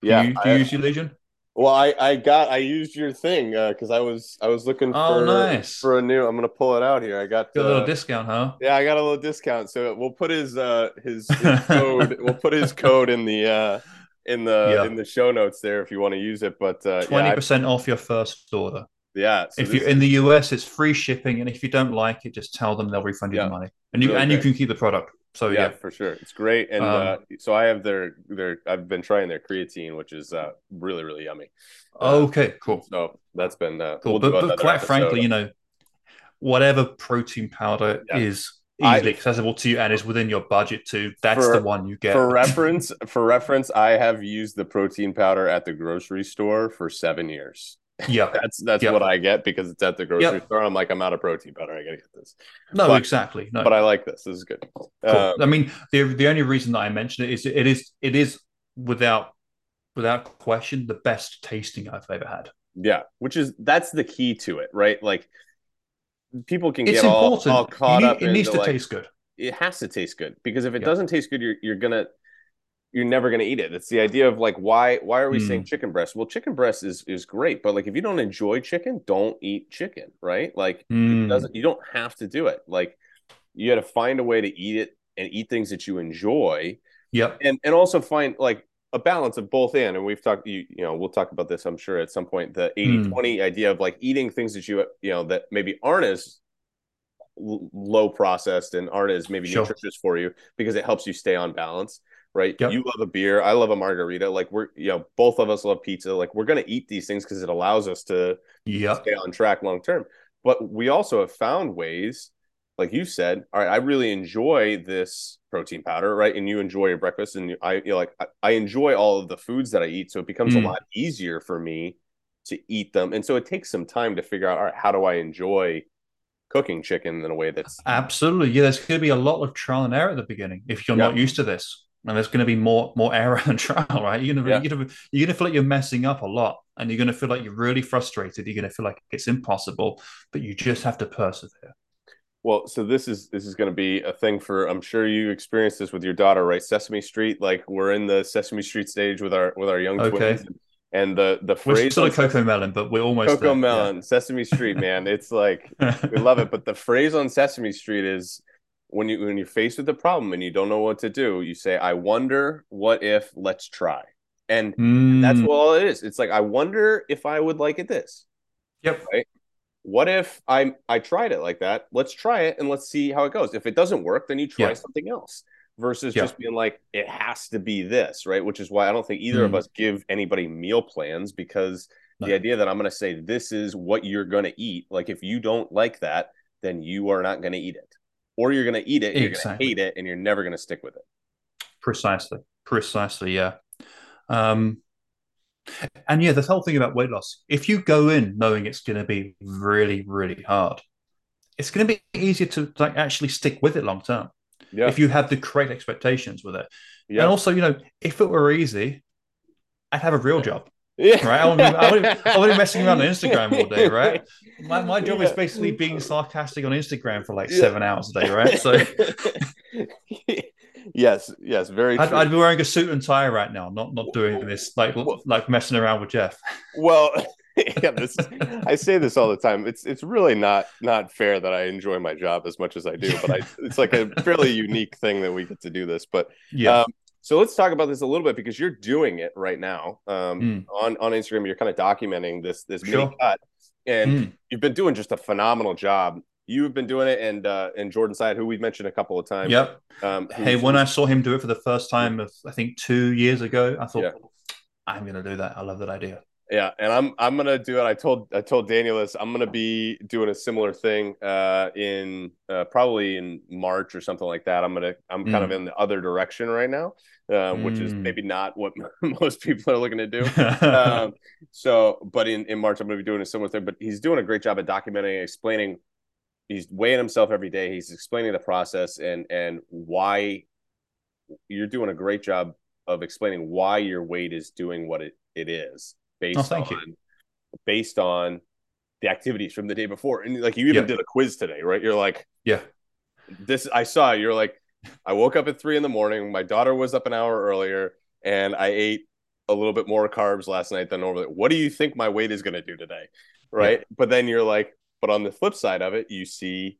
yeah. you, do I- you use your Legion? well, I I got I used your thing because I was I was looking Oh, for nice. for a new. I'm gonna pull it out here. I got Got a little uh, discount, huh? Yeah, I got a little discount. So we'll put his uh his, his code we'll put his code in the uh in the Yeah. in the show notes there if you want to use it. But uh Twenty yeah, I- off your first order. Yeah. So if you're in the US, it's free shipping, and if you don't like it, just tell them they'll refund you Yeah. the money, and you and you can keep the product. So yeah, yeah, for sure. It's great. And Um, uh so I have their their I've been trying their creatine, which is uh really, really yummy. Uh, okay, cool, So that's been uh cool. we'll but, but quite episode. frankly, you know, whatever protein powder Yeah. is I- easily accessible to you and is within your budget too, that's For- the one you get. for reference, for reference, I have used the protein powder at the grocery store for seven years. Yeah, That's that's Yep. what I get because it's at the grocery Yep. store. I'm like, I'm out of protein powder. I gotta get this. no, but- exactly, no. But I like this. This is good. Cool. Um, I mean, the the only reason that I mention it is it is it is without without question the best tasting I've ever had. yeah, which is that's the key to it, right? Like people can It's get all, important. all caught need- up it needs to like, taste good. it has to taste good because if it Yeah. doesn't taste good you're you're gonna you're never gonna eat it it's the idea of like why why are we Mm. saying chicken breast well chicken breast is is great but like if you don't enjoy chicken don't eat chicken right like it Mm. doesn't you don't have to do it like you got to find a way to eat it and eat things that you enjoy Yep. and and also find like a balance of both in and we've talked you you know we'll talk about this i'm sure at some point the 80 Mm. 20 idea of like eating things that you you know that maybe aren't as low processed and aren't as maybe Sure. nutritious for you because it helps you stay on balance right Yep. you love a beer i love a margarita like we're you know both of us love pizza like we're going to eat these things because it allows us to Yep. stay on track long term. But we also have found ways, like you said, all right, I really enjoy this protein powder, right? And you enjoy your breakfast, and I you know, like I, I enjoy all of the foods that I eat, so it becomes Mm. a lot easier for me to eat them. And so it takes some time to figure out, all right, how do I enjoy cooking chicken in a way that's Absolutely. Yeah, there's going to be a lot of trial and error at the beginning if you're Yeah. not used to this. And there's going to be more more error than trial, right? You're going to Yeah. you're going to you're going to feel like you're messing up a lot, and you're going to feel like you're really frustrated. You're going to feel like it's impossible, but you just have to persevere. Well, so this is this is going to be a thing for. I'm sure you experienced this with your daughter, right? Sesame Street, like we're in the Sesame Street stage with our with our young Okay. twins, and the the We're phrase still on a Cocomelon, but we're almost Coco there. Melon, Sesame Street, man. It's like we love it. But the phrase on Sesame Street is when you when you're faced with a problem and you don't know what to do, you say, "I wonder what if let's try," and that's Mm, all it is. It's like I wonder if I would like it this. Yep. Right? What if I I tried it like that? Let's try it and let's see how it goes. If it doesn't work, then you try Yeah. something else. Versus Yeah. just being like, it has to be this, right? Which is why I don't think either of Mm. us give anybody meal plans because No. the idea that I'm going to say this is what you're going to eat, like if you don't like that, then you are not going to eat it, or you're going to eat it, you're going Exactly. to hate it, and you're never going to stick with it. Precisely. Precisely. Yeah. Um, and yeah, this whole thing about weight loss, if you go in knowing it's going to be really, really hard, it's going to be easier to like actually stick with it long term Yeah, if you have the correct expectations with it. yeah, And also, you know, if it were easy, I'd have a real job. Yeah. Right. I I, want, I to be messing around on Instagram all day, right? My, my job yeah. is basically being sarcastic on Instagram for like yeah. seven hours a day, right? So yes, yes, very I'd, I'd, be wearing a suit and tie right now, not not doing this like well, like messing around with Jeff. Well, yeah, this I say this all the time. It's it's really not not fair that I enjoy my job as much as I do, but I it's like a fairly unique thing that we get to do this. But yeah. Um, so let's talk about this a little bit because you're doing it right now um, mm. on on Instagram. You're kind of documenting this this sure. cut, and mm. you've been doing just a phenomenal job. You've been doing it, and uh, and Jordan Syatt, who we've mentioned a couple of times. Yep. Um, hey, when I saw him do it for the first time, I think two years ago, I thought, yeah. I'm going to do that. I love that idea. Yeah, and I'm I'm gonna do it. I told I told Daniel this. I'm gonna be doing a similar thing uh, in uh, probably in March or something like that. I'm gonna I'm mm. kind of mm. in the other direction right now, uh, mm. which is mm. maybe not what most people are looking to do. um, so, but in in March I'm gonna be doing a similar thing. But he's doing a great job at documenting and explaining. He's weighing himself every day. He's explaining the process and and why you're doing a great job of explaining why your weight is doing what it, it is based oh, on you. based on the activities from the day before. And like you even yeah. did a quiz today, right? You're like, yeah, this I saw. You're like, I woke up at three in the morning. My daughter was up an hour earlier, and I ate a little bit more carbs last night than normally. What do you think my weight is going to do today? Right. Yeah. But then you're like, but on the flip side of it, you see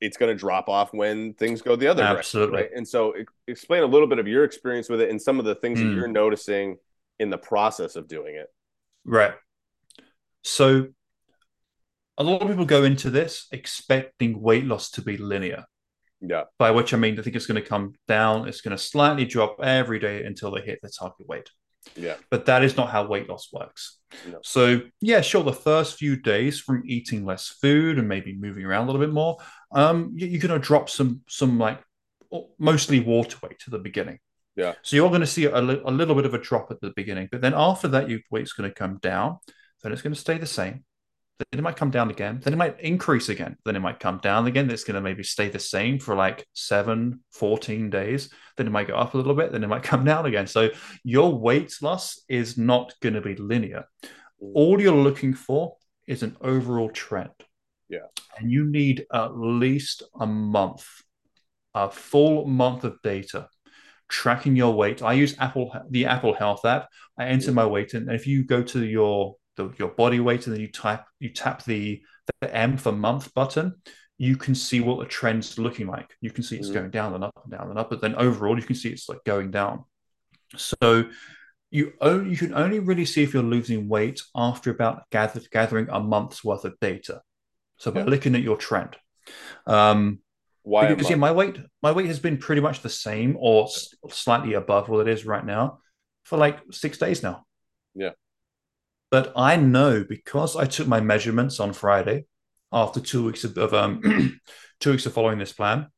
it's going to drop off when things go the other Absolutely. direction. Right? And so explain a little bit of your experience with it and some of the things mm. that hmm. you're noticing in the process of doing it. Right. So a lot of people go into this expecting weight loss to be linear. Yeah. By which I mean, I think it's going to come down, it's going to slightly drop every day until they hit the target weight. Yeah. But that is not how weight loss works. No. So, yeah, sure, the first few days from eating less food and maybe moving around a little bit more, um, you're going to drop some, some like mostly water weight to the beginning. Yeah. So you're going to see a, a little bit of a drop at the beginning, but then after that, your weight's going to come down. Then it's going to stay the same. Then it might come down again. Then it might increase again. Then it might come down again. It's going to maybe stay the same for like seven, 14 days. Then it might go up a little bit. Then it might come down again. So your weight loss is not going to be linear. Mm. All you're looking for is an overall trend. Yeah. And you need at least a month, a full month of data tracking your weight. I use Apple the Apple Health app. I enter my weight, and if you go to your the, your body weight and then you type you tap the the M for month button, you can see what the trend's looking like. You can see it's mm. going down and up and down and up, but then overall you can see it's like going down. So you only you can only really see if you're losing weight after about gather, gathering a month's worth of data. So by yeah. looking at your trend. Um, why? Because yeah, my weight my weight has been pretty much the same or s- slightly above what it is right now for like six days now. Yeah. But I know because I took my measurements on Friday after two weeks of, of um two weeks of following this plan,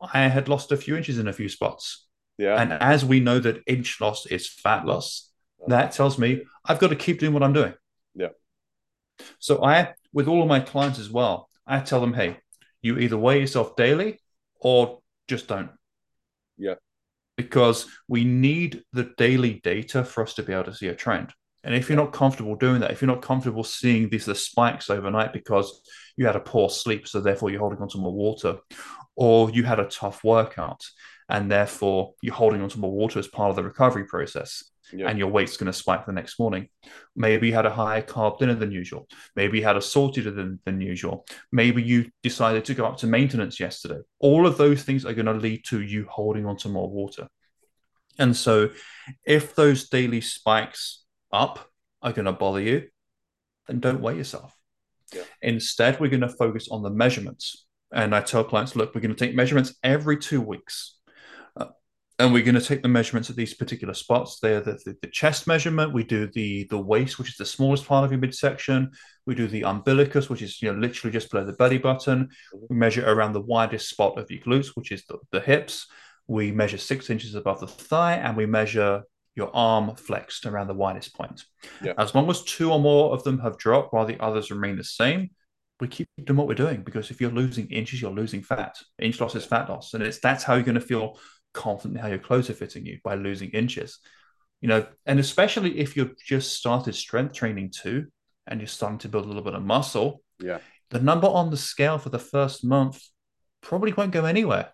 I had lost a few inches in a few spots. Yeah. And as we know that inch loss is fat loss, that tells me I've got to keep doing what I'm doing. Yeah. So I, with all of my clients as well, I tell them, hey, you either weigh yourself daily or just don't. Yeah. Because we need the daily data for us to be able to see a trend. And if you're not comfortable doing that, if you're not comfortable seeing these the spikes overnight because you had a poor sleep, so therefore you're holding on to more water, or you had a tough workout and therefore you're holding on to more water as part of the recovery process, yeah. and your weight's going to spike the next morning. Maybe you had a higher carb dinner than usual. Maybe you had a saltier than, than usual. Maybe you decided to go up to maintenance yesterday. All of those things are going to lead to you holding on to more water. And so, if those daily spikes up are going to bother you, then don't weigh yourself. Yeah. Instead, we're going to focus on the measurements. And I tell clients, look, we're going to take measurements every two weeks and we're going to take the measurements at these particular spots. They're the, the, the, chest measurement. We do the the waist, which is the smallest part of your midsection. We do the umbilicus, which is you know literally just below the belly button. We measure around the widest spot of your glutes, which is the, the hips. We measure six inches above the thigh, and we measure your arm flexed around the widest point. Yeah. As long as two or more of them have dropped while the others remain the same, we keep doing what we're doing because if you're losing inches, you're losing fat. Inch loss is fat loss, and it's that's how you're going to feel confident in how your clothes are fitting you by losing inches. You know, and especially if you've just started strength training too, and you're starting to build a little bit of muscle, Yeah. the number on the scale for the first month probably won't go anywhere.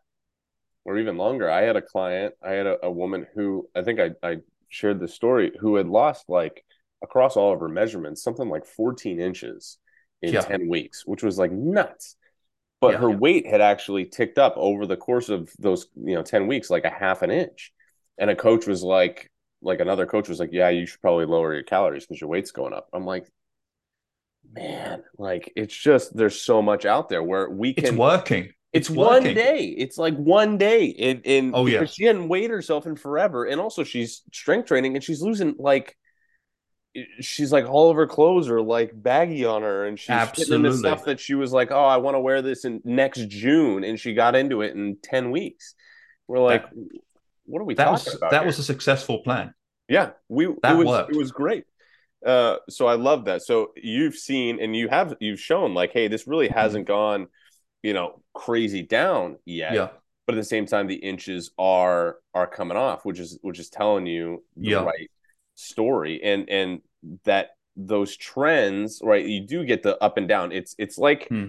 or even longer. I had a client, I had a, a woman who I think I, I shared the story who had lost like across all of her measurements, something like 14 inches in Yeah. 10 weeks, which was like nuts. But Yeah. her weight had actually ticked up over the course of those, you know, 10 weeks, like a half an inch. And a coach was like, like another coach was like, Yeah, you should probably lower your calories because your weight's going up. I'm like, man, like it's just there's so much out there where we can It's working. it's, It's one working. day. It's like one day. And, and Oh, yeah. she hadn't weighed herself in forever. And also she's strength training and she's losing like she's like all of her clothes are like baggy on her and she's fitting in the stuff that she was like, Oh, I want to wear this in next June. And she got into it in 10 weeks. We're like, what are we That talking was about? that here? was a successful plan. Yeah, we That it was worked. it was great. Uh, so I love that. So you've seen and you have you've shown like, hey, this really hasn't gone, you know, crazy down yet. Yeah. But at the same time, the inches are are coming off, which is which is telling you the Yeah. right story, and and that those trends, right? You do get the up and down. It's it's like, Hmm.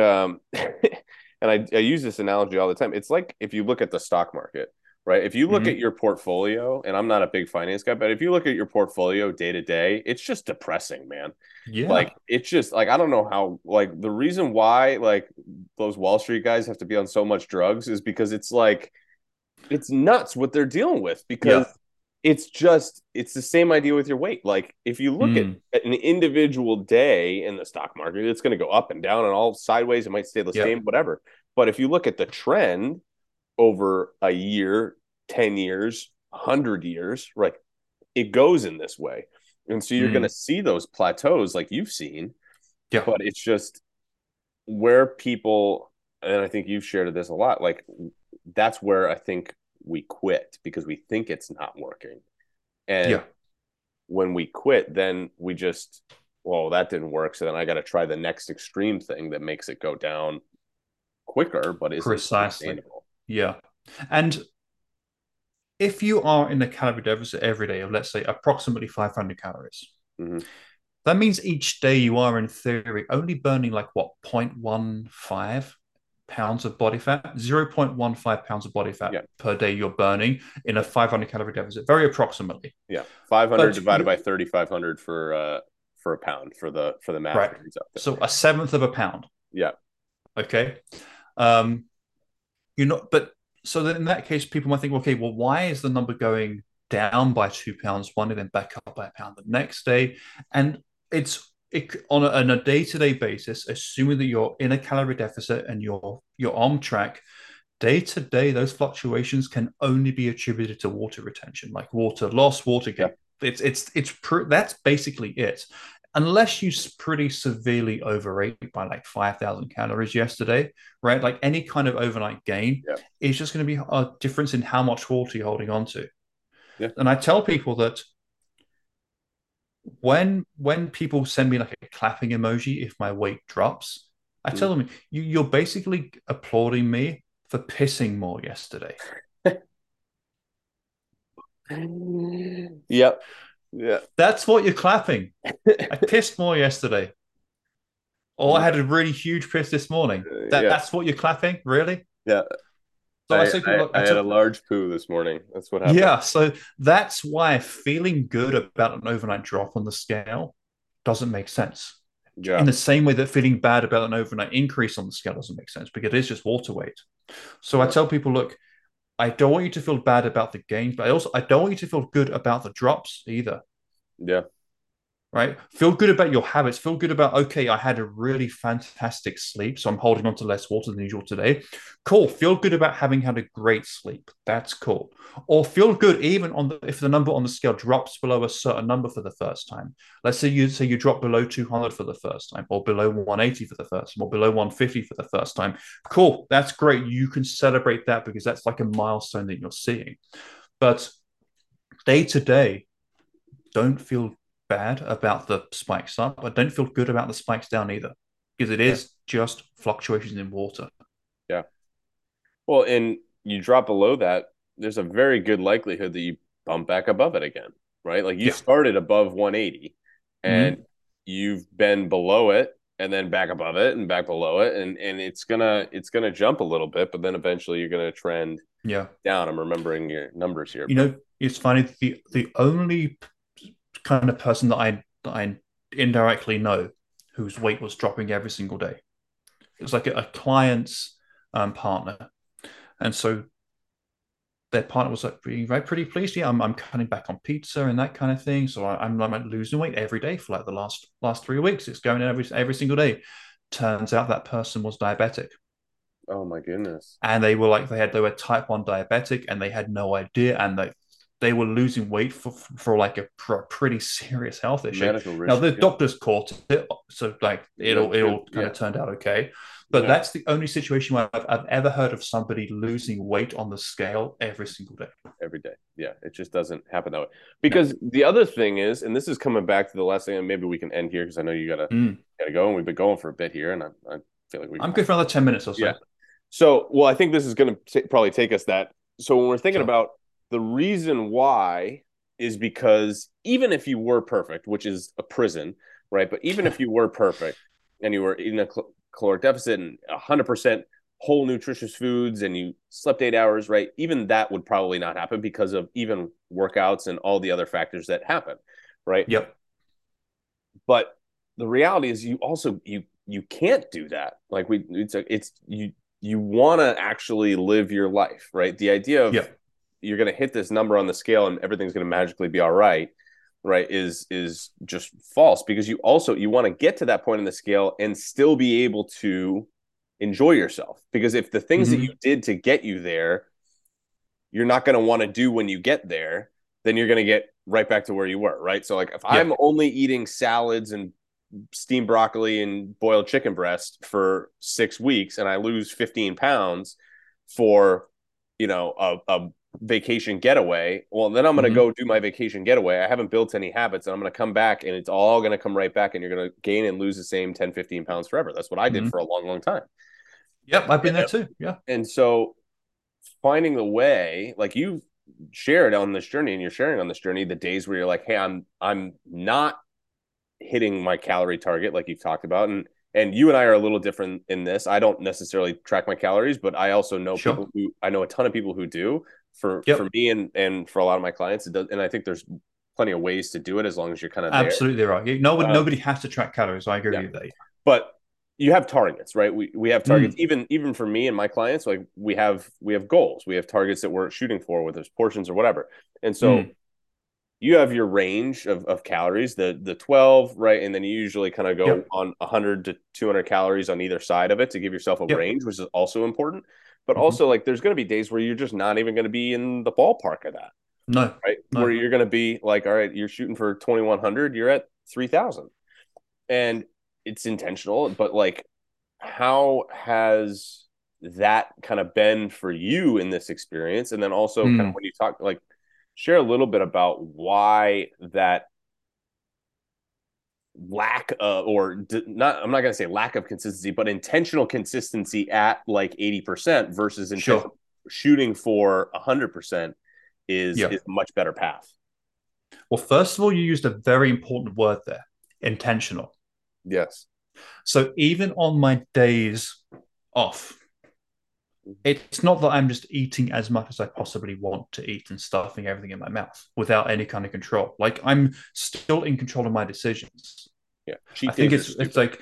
um, and I I use this analogy all the time. It's like if you look at the stock market, right? If you look Mhm. at your portfolio, and I'm not a big finance guy, but if you look at your portfolio day to day, it's just depressing, man. Yeah. Like it's just like I don't know how like the reason why like those Wall Street guys have to be on so much drugs is because it's like it's nuts what they're dealing with because it's just it's the same idea with your weight. Like if you look Mm. at, an individual day in the stock market, it's going to go up and down and all sideways. It might stay the Yeah. same, whatever. But if you look at the trend over a year, 10 years, 100 years, right? It goes in this way. And so you're Mm. going to see those plateaus like you've seen, yeah. but it's just where people, and I think you've shared this a lot, like that's where I think we quit because we think it's not working. And Yeah. when we quit, then we just, well, that didn't work. So then I got to try the next extreme thing that makes it go down quicker, but is Precisely. sustainable. Yeah. And if you are in a calorie deficit every day of, let's say, approximately 500 calories, Mhm. that means each day you are, in theory, only burning like what, 0.15 pounds of body fat? 0.15 pounds of body fat Yeah. per day you're burning in a 500 calorie deficit, very approximately. Yeah, five hundred But divided you- by thirty five hundred for uh for a pound for the for the math Right. So a seventh of a pound. yeah, Okay. Um, you're not, but so then in that case, people might think, okay, well, why is the number going down by two pounds one and then back up by a pound the next day? And it's it, on a, on a day-to-day basis, assuming that you're in a calorie deficit and you're you're on track. Day to day, those fluctuations can only be attributed to water retention, like water loss, water gain. It's it's it's pr- that's basically it unless you pretty severely overate by like 5,000 calories yesterday, right? Like any kind of overnight gain Yeah. is just going to be a difference in how much water you're holding on to. Yeah. And I tell people that when when people send me like a clapping emoji if my weight drops, I tell them you, you're basically applauding me for pissing more yesterday. yep, yeah, That's what you're clapping. I pissed more yesterday. Or I had a really huge piss this morning. Uh, That, yeah. That's what you're clapping, really? yeah. So I, I, I, look, I I had took- a large poo this morning. That's what happened. yeah. So that's why feeling good about an overnight drop on the scale doesn't make sense. yeah, In the same way that feeling bad about an overnight increase on the scale doesn't make sense because it is just water weight. So I tell people, look, I don't want you to feel bad about the gains, but I also I don't want you to feel good about the drops either. yeah, right? Feel good about your habits. Feel good about, okay, I had a really fantastic sleep, so I'm holding on to less water than usual today. Cool. Feel good about having had a great sleep. That's cool. Or feel good even on the, if the number on the scale drops below a certain number for the first time. Let's say you say you drop below 200 for the first time, or below 180 for the first time, or below 150 for the first time. Cool. That's great. You can celebrate that because that's like a milestone that you're seeing. But day to day, don't feel bad about the spikes up, I don't feel good about the spikes down either, because it is just fluctuations in water. Yeah. Well, and you drop below that, there's a very good likelihood that you bump back above it again, right? Like you Yeah. started above 180 and mm-hmm. you've been below it and then back above it and back below it and and it's gonna it's gonna jump a little bit, but then eventually you're gonna trend Yeah. down. I'm remembering your numbers here. You know, it's funny. The the only kind of person that I that I indirectly know whose weight was dropping every single day. It was like a, a client's um, partner, and so their partner was like pretty, very pretty pleased. Yeah, I'm, I'm cutting back on pizza and that kind of thing. So I, I'm I'm losing weight every day for like the last last three weeks. It's going in every every single day. Turns out that person was diabetic Oh my goodness. and they were like they had they were type 1 diabetic and they had no idea and they they were losing weight for for like a, for a pretty serious health issue risk. now the yeah. doctors caught it so like it'll it'll kind yeah. of turned out okay but Yeah. that's the only situation where I've, I've ever heard of somebody losing weight on the scale every single day every day. Yeah, it just doesn't happen that way. Because the other thing is, and this is coming back to the last thing, and maybe we can end here because I know you gotta Mm. gotta go, and we've been going for a bit here, and I, I feel like we. i'm good for another 10 minutes or so Yeah. So, well, I think this is going to probably take us that. So, when we're thinking Sure. about the reason why is because even if you were perfect, which is a prison, right? But even if you were perfect and you were eating a cal- caloric deficit and 100% whole nutritious foods and you slept eight hours, right? Even that would probably not happen because of even workouts and all the other factors that happen, right? yep but the reality is you also you you can't do that like we it's a, it's you you want to actually live your life right the idea of Yeah. You're going to hit this number on the scale and everything's going to magically be all right right is is just false because you also you want to get to that point in the scale and still be able to enjoy yourself because if the things that Mhm. you did to get you there you're not going to want to do when you get there then you're going to get right back to where you were right so like if i'm only eating salads and steamed broccoli and boiled chicken breast for six weeks and i lose 15 pounds for you know a, a vacation getaway well then i'm going to Mhm. go do my vacation getaway i haven't built any habits and i'm going to come back and it's all going to come right back and you're going to gain and lose the same 10 15 pounds forever that's what i did Mhm. for a long long time yep i've been there too yeah and so finding the way like you shared on this journey and you're sharing on this journey the days where you're like hey i'm i'm not hitting my calorie target like you've talked about and and you and I are a little different in this. I don't necessarily track my calories, but I also know Sure. people who I know a ton of people who do. For Yep. for me and and for a lot of my clients, it does, and I think there's plenty of ways to do it as long as you're kind of there. absolutely right nobody Um, nobody has to track calories i agree yeah. with you there but you have targets right we we have targets Mm. even even for me and my clients like we have we have goals we have targets that we're shooting for whether it's portions or whatever and so Mm. you have your range of, of calories the the 12 right and then you usually kind of go Yep. on 100 to 200 calories on either side of it to give yourself a Yep. range which is also important but Mhm. also like there's going to be days where you're just not even going to be in the ballpark of that no right? No. Where you're going to be like, all right, you're shooting for 2100, you're at 3000. And it's intentional, but like, how has that kind of been for you in this experience? And then also, kind Hmm. of when you talk, like, share a little bit about why that lack of, or not, I'm not going to say lack of consistency, but intentional consistency at like 80% versus Sure. shooting for 100% is, Yeah. is a much better path. well first of all you used a very important word there intentional Yes. So even on my days off, it's not that I'm just eating as much as I possibly want to eat and stuffing everything in my mouth without any kind of control. Like I'm still in control of my decisions. Yeah. Cheat I think it's it's like,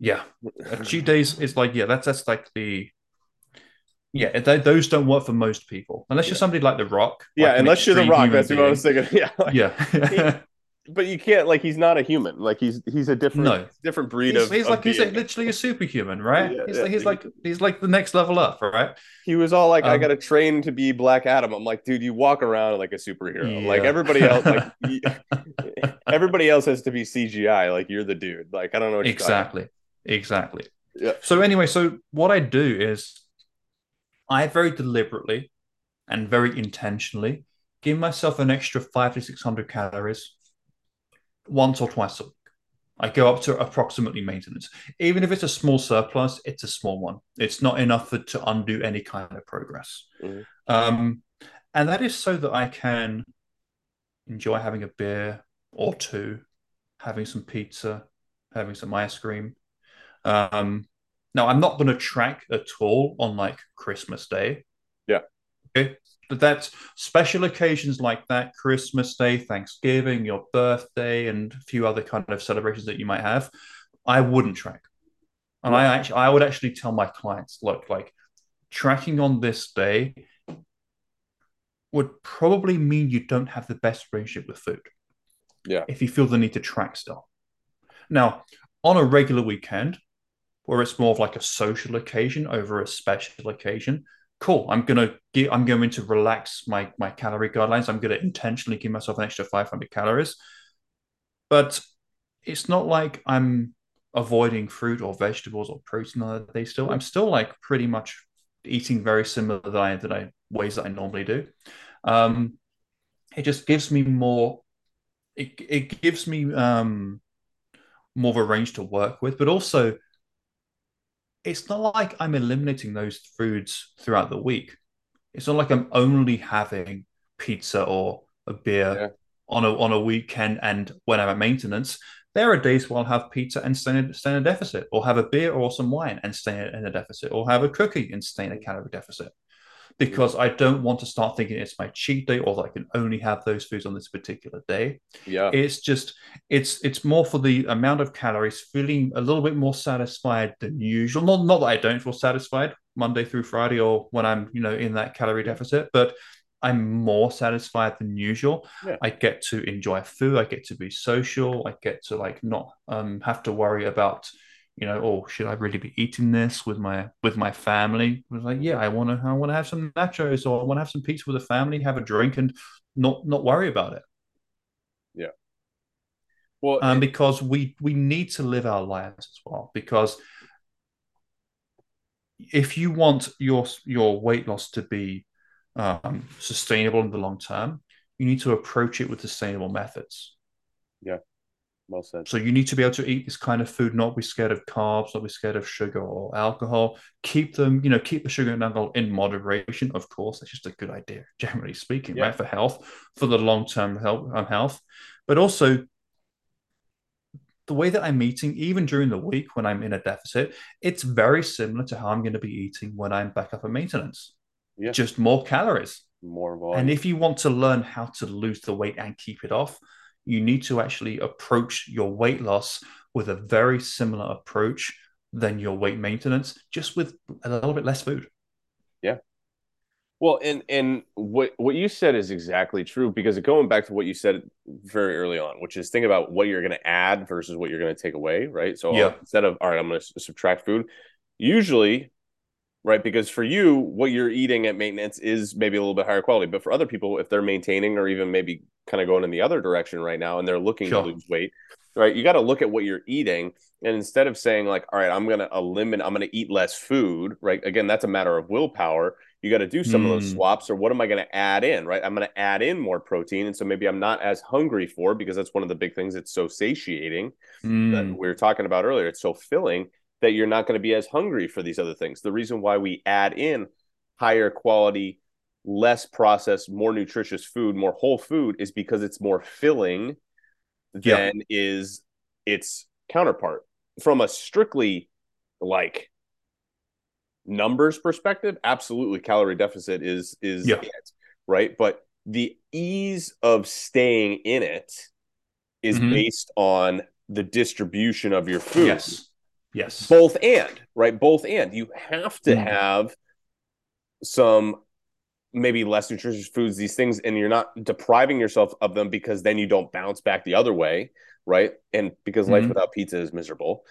yeah, cheat days is like yeah, that's that's like the yeah, th- those don't work for most people unless you're somebody like The Rock. yeah, like unless you're the rock, that's what I was thinking. Yeah. like- Yeah, But you can't like he's not a human. Like he's he's a different No. different breed he's, of he's of like he's like literally a superhuman, right? Yeah, he's yeah. like he's like he's like the next level up, right? he was all like, I Um, got to train to be Black Adam. I'm like, dude, you walk around like a superhero. Like everybody else, like you- everybody else has to be CGI. Like you're the dude. Like I don't know what exactly exactly Yeah. so anyway so what i do is i very deliberately and very intentionally give myself an extra five to six hundred calories once or twice a week i go up to approximately maintenance even if it's a small surplus it's a small one it's not enough for, to undo any kind of progress Mhm. um, and that is so that I can enjoy having a beer or two, having some pizza, having some ice cream. Um, now, I'm not going to track at all on like Christmas Day. Yeah. Okay. But that's special occasions like that Christmas Day, Thanksgiving, your birthday, and a few other kind of celebrations that you might have. I wouldn't track. And I actually, I would actually tell my clients, look, like tracking on this day would probably mean you don't have the best relationship with food. Yeah. If you feel the need to track stuff. Now, on a regular weekend, where it's more of like a social occasion over a special occasion, cool. I'm gonna get, I'm going to relax my my calorie guidelines. I'm gonna intentionally give myself an extra 500 calories. But it's not like I'm avoiding fruit or vegetables or protein on day still. I'm still like pretty much eating very similar that I that I ways that I normally do. Um, it just gives me more. It it gives me um, more of a range to work with, but also it's not like I'm eliminating those foods throughout the week. It's not like I'm only having pizza or a beer yeah. on a on a weekend and when I'm at maintenance. There are days where I'll have pizza and stay in, stay in a deficit, or have a beer or some wine and stay in a deficit, or have a cookie and stay in a calorie deficit because I don't want to start thinking it's my cheat day or that I can only have those foods on this particular day. Yeah. It's just it's it's more for the amount of calories, feeling a little bit more satisfied than usual. Not not that I don't feel satisfied Monday through Friday or when I'm, you know, in that calorie deficit, but I'm more satisfied than usual. Yeah. I get to enjoy food. I get to be social. I get to like not um, have to worry about you know, oh, should I really be eating this with my with my family? I was like, yeah, I want to I want to have some nachos or I want to have some pizza with the family, have a drink, and not not worry about it. Yeah. Well, um, it, because we we need to live our lives as well. Because if you want your your weight loss to be um, sustainable in the long term, you need to approach it with sustainable methods. Yeah. Well said. So you need to be able to eat this kind of food, not be scared of carbs, not be scared of sugar or alcohol. Keep them, you know, keep the sugar and alcohol in moderation. Of course, that's just a good idea, generally speaking, yeah. right? For health, for the long term health, um, health, but also the way that I'm eating, even during the week when I'm in a deficit, it's very similar to how I'm going to be eating when I'm back up at maintenance. Yeah. Just more calories. More volume. And if you want to learn how to lose the weight and keep it off, you need to actually approach your weight loss with a very similar approach than your weight maintenance, just with a little bit less food. Yeah. Well, and and what what you said is exactly true because going back to what you said very early on, which is think about what you're going to add versus what you're going to take away, right? So yeah. instead of all right, I'm going to subtract food. Usually right? Because for you, what you're eating at maintenance is maybe a little bit higher quality. But for other people, if they're maintaining or even maybe kind of going in the other direction right now and they're looking sure. to lose weight, right? You got to look at what you're eating. And instead of saying, like, all right, I'm going to eliminate, I'm going to eat less food, right? Again, that's a matter of willpower. You got to do some mm. of those hmm. swaps, or what am I going to add in, right? I'm going to add in more protein. And so maybe I'm not as hungry for because that's one of the big things. It's so satiating mm. that we were talking about earlier. It's so filling that you're not going to be as hungry for these other things. The reason why we add in higher quality, less processed, more nutritious food, more whole food is because it's more filling than yeah. is its counterpart. From a strictly like numbers perspective, absolutely calorie deficit is is yeah. it, right? But the ease of staying in it is mm-hmm. based on the distribution of your food. Yes. Yes. Both and, right? Both and. You have to mm. have some maybe less nutritious foods, these things, and you're not depriving yourself of them because then you don't bounce back the other way, right? And because life mm without pizza is miserable.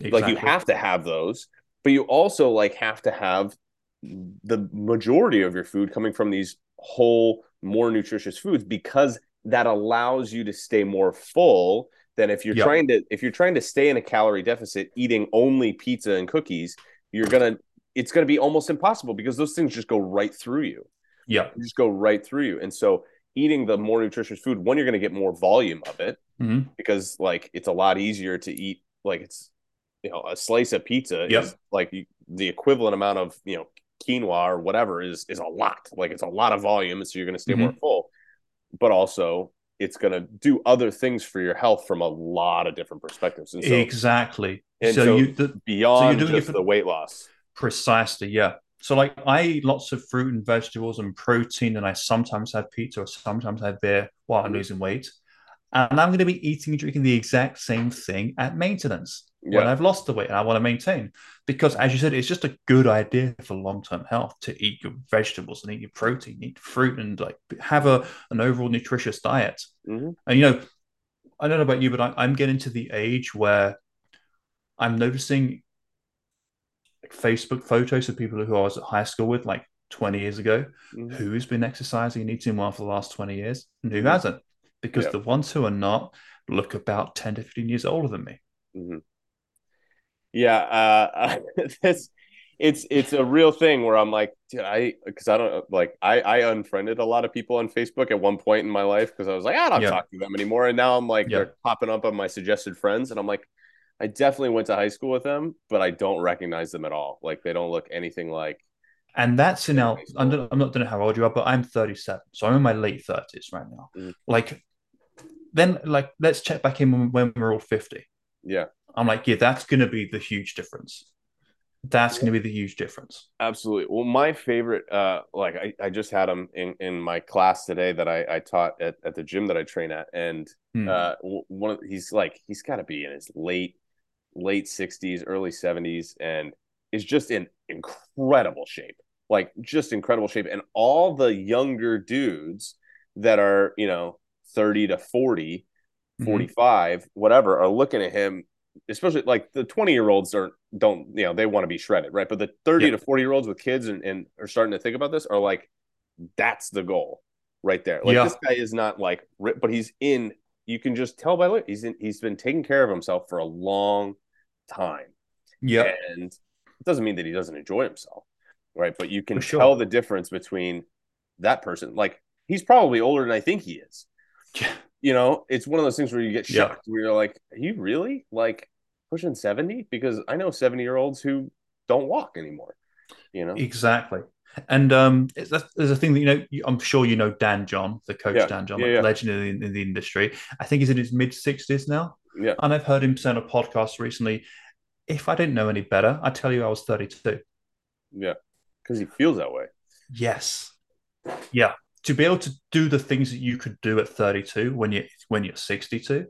Exactly. Like you have to have those, but you also like have to have the majority of your food coming from these whole, more nutritious foods because that allows you to stay more full than if you're yep. trying to if you're trying to stay in a calorie deficit eating only pizza and cookies you're gonna it's gonna be almost impossible because those things just go right through you yeah just go right through you and so eating the more nutritious food one you're gonna get more volume of it mm-hmm. because like it's a lot easier to eat like it's you know a slice of pizza yep. is like the equivalent amount of you know quinoa or whatever is is a lot. Like it's a lot of volume, and so you're going to stay Mhm. more full. But also, it's going to do other things for your health from a lot of different perspectives. And so exactly. and so, so- you the, beyond it just for- the weight loss. precisely yeah. So like I eat lots of fruit and vegetables and protein, and I sometimes have pizza or sometimes I have beer while I'm Mhm. losing weight. And I'm going to be eating and drinking the exact same thing at maintenance when I've lost the weight and I want to maintain. Because as you said, it's just a good idea for long-term health to eat your vegetables and eat your protein, eat fruit, and like have a an overall nutritious diet. Mhm. And you know, I don't know about you, but I, I'm getting to the age where I'm noticing like Facebook photos of people who I was at high school with like 20 years ago Mhm. who's been exercising and eating well for the last 20 years and who Mhm. hasn't. Because Yeah. the ones who are not look about 10 to 15 years older than me. Mhm. Yeah, uh, this it's it's a real thing where I'm like, dude, I because I don't like I I unfriended a lot of people on Facebook at one point in my life because I was like, I don't Yeah. talk to them anymore, and now I'm like Yeah. they're popping up on my suggested friends, and I'm like, I definitely went to high school with them, but I don't recognize them at all. Like they don't look anything like. And that's in our, I'm not, I'm not don't know how old you are, but I'm 37. So I'm in my late 30s right now. Mhm. Like, then, like, let's check back in when, when we're all 50. Yeah, I'm like, yeah, that's going to be the huge difference. That's going to be the huge difference. absolutely. Well, my favorite, uh, like I, I just had him in in my class today that I I taught at at the gym that I train at, and Hmm. uh one of he's like he's got to be in his late late 60s early 70s and is just in incredible shape like just incredible shape and all the younger dudes that are you know 30 to 40 Mhm. 45 whatever are looking at him especially like the 20 year olds are don't you know they want to be shredded right but the 30 Yeah. to 40 year olds with kids and, and are starting to think about this are like that's the goal right there like Yeah. this guy is not like but he's in you can just tell by look he's in he's been taking care of himself for a long time Yeah. and it doesn't mean that he doesn't enjoy himself right but you can sure. tell the difference between that person like he's probably older than i think he is Yeah. You know it's one of those things where you get Yeah. shocked where you're like are you really like pushing 70 because i know 70 year olds who don't walk anymore you know Exactly. And um, it's, there's a thing that you know. I'm sure you know Dan John, the coach Yeah. Dan John, Yeah, like yeah. legend in, the- in the industry. I think he's in his mid 60s now. Yeah. And I've heard him say on a podcast recently, "If I didn't know any better, I'd tell you I was 32." yeah because he feels that way Yes. Yeah. To be able to do the things that you could do at 32 when you when you're 62,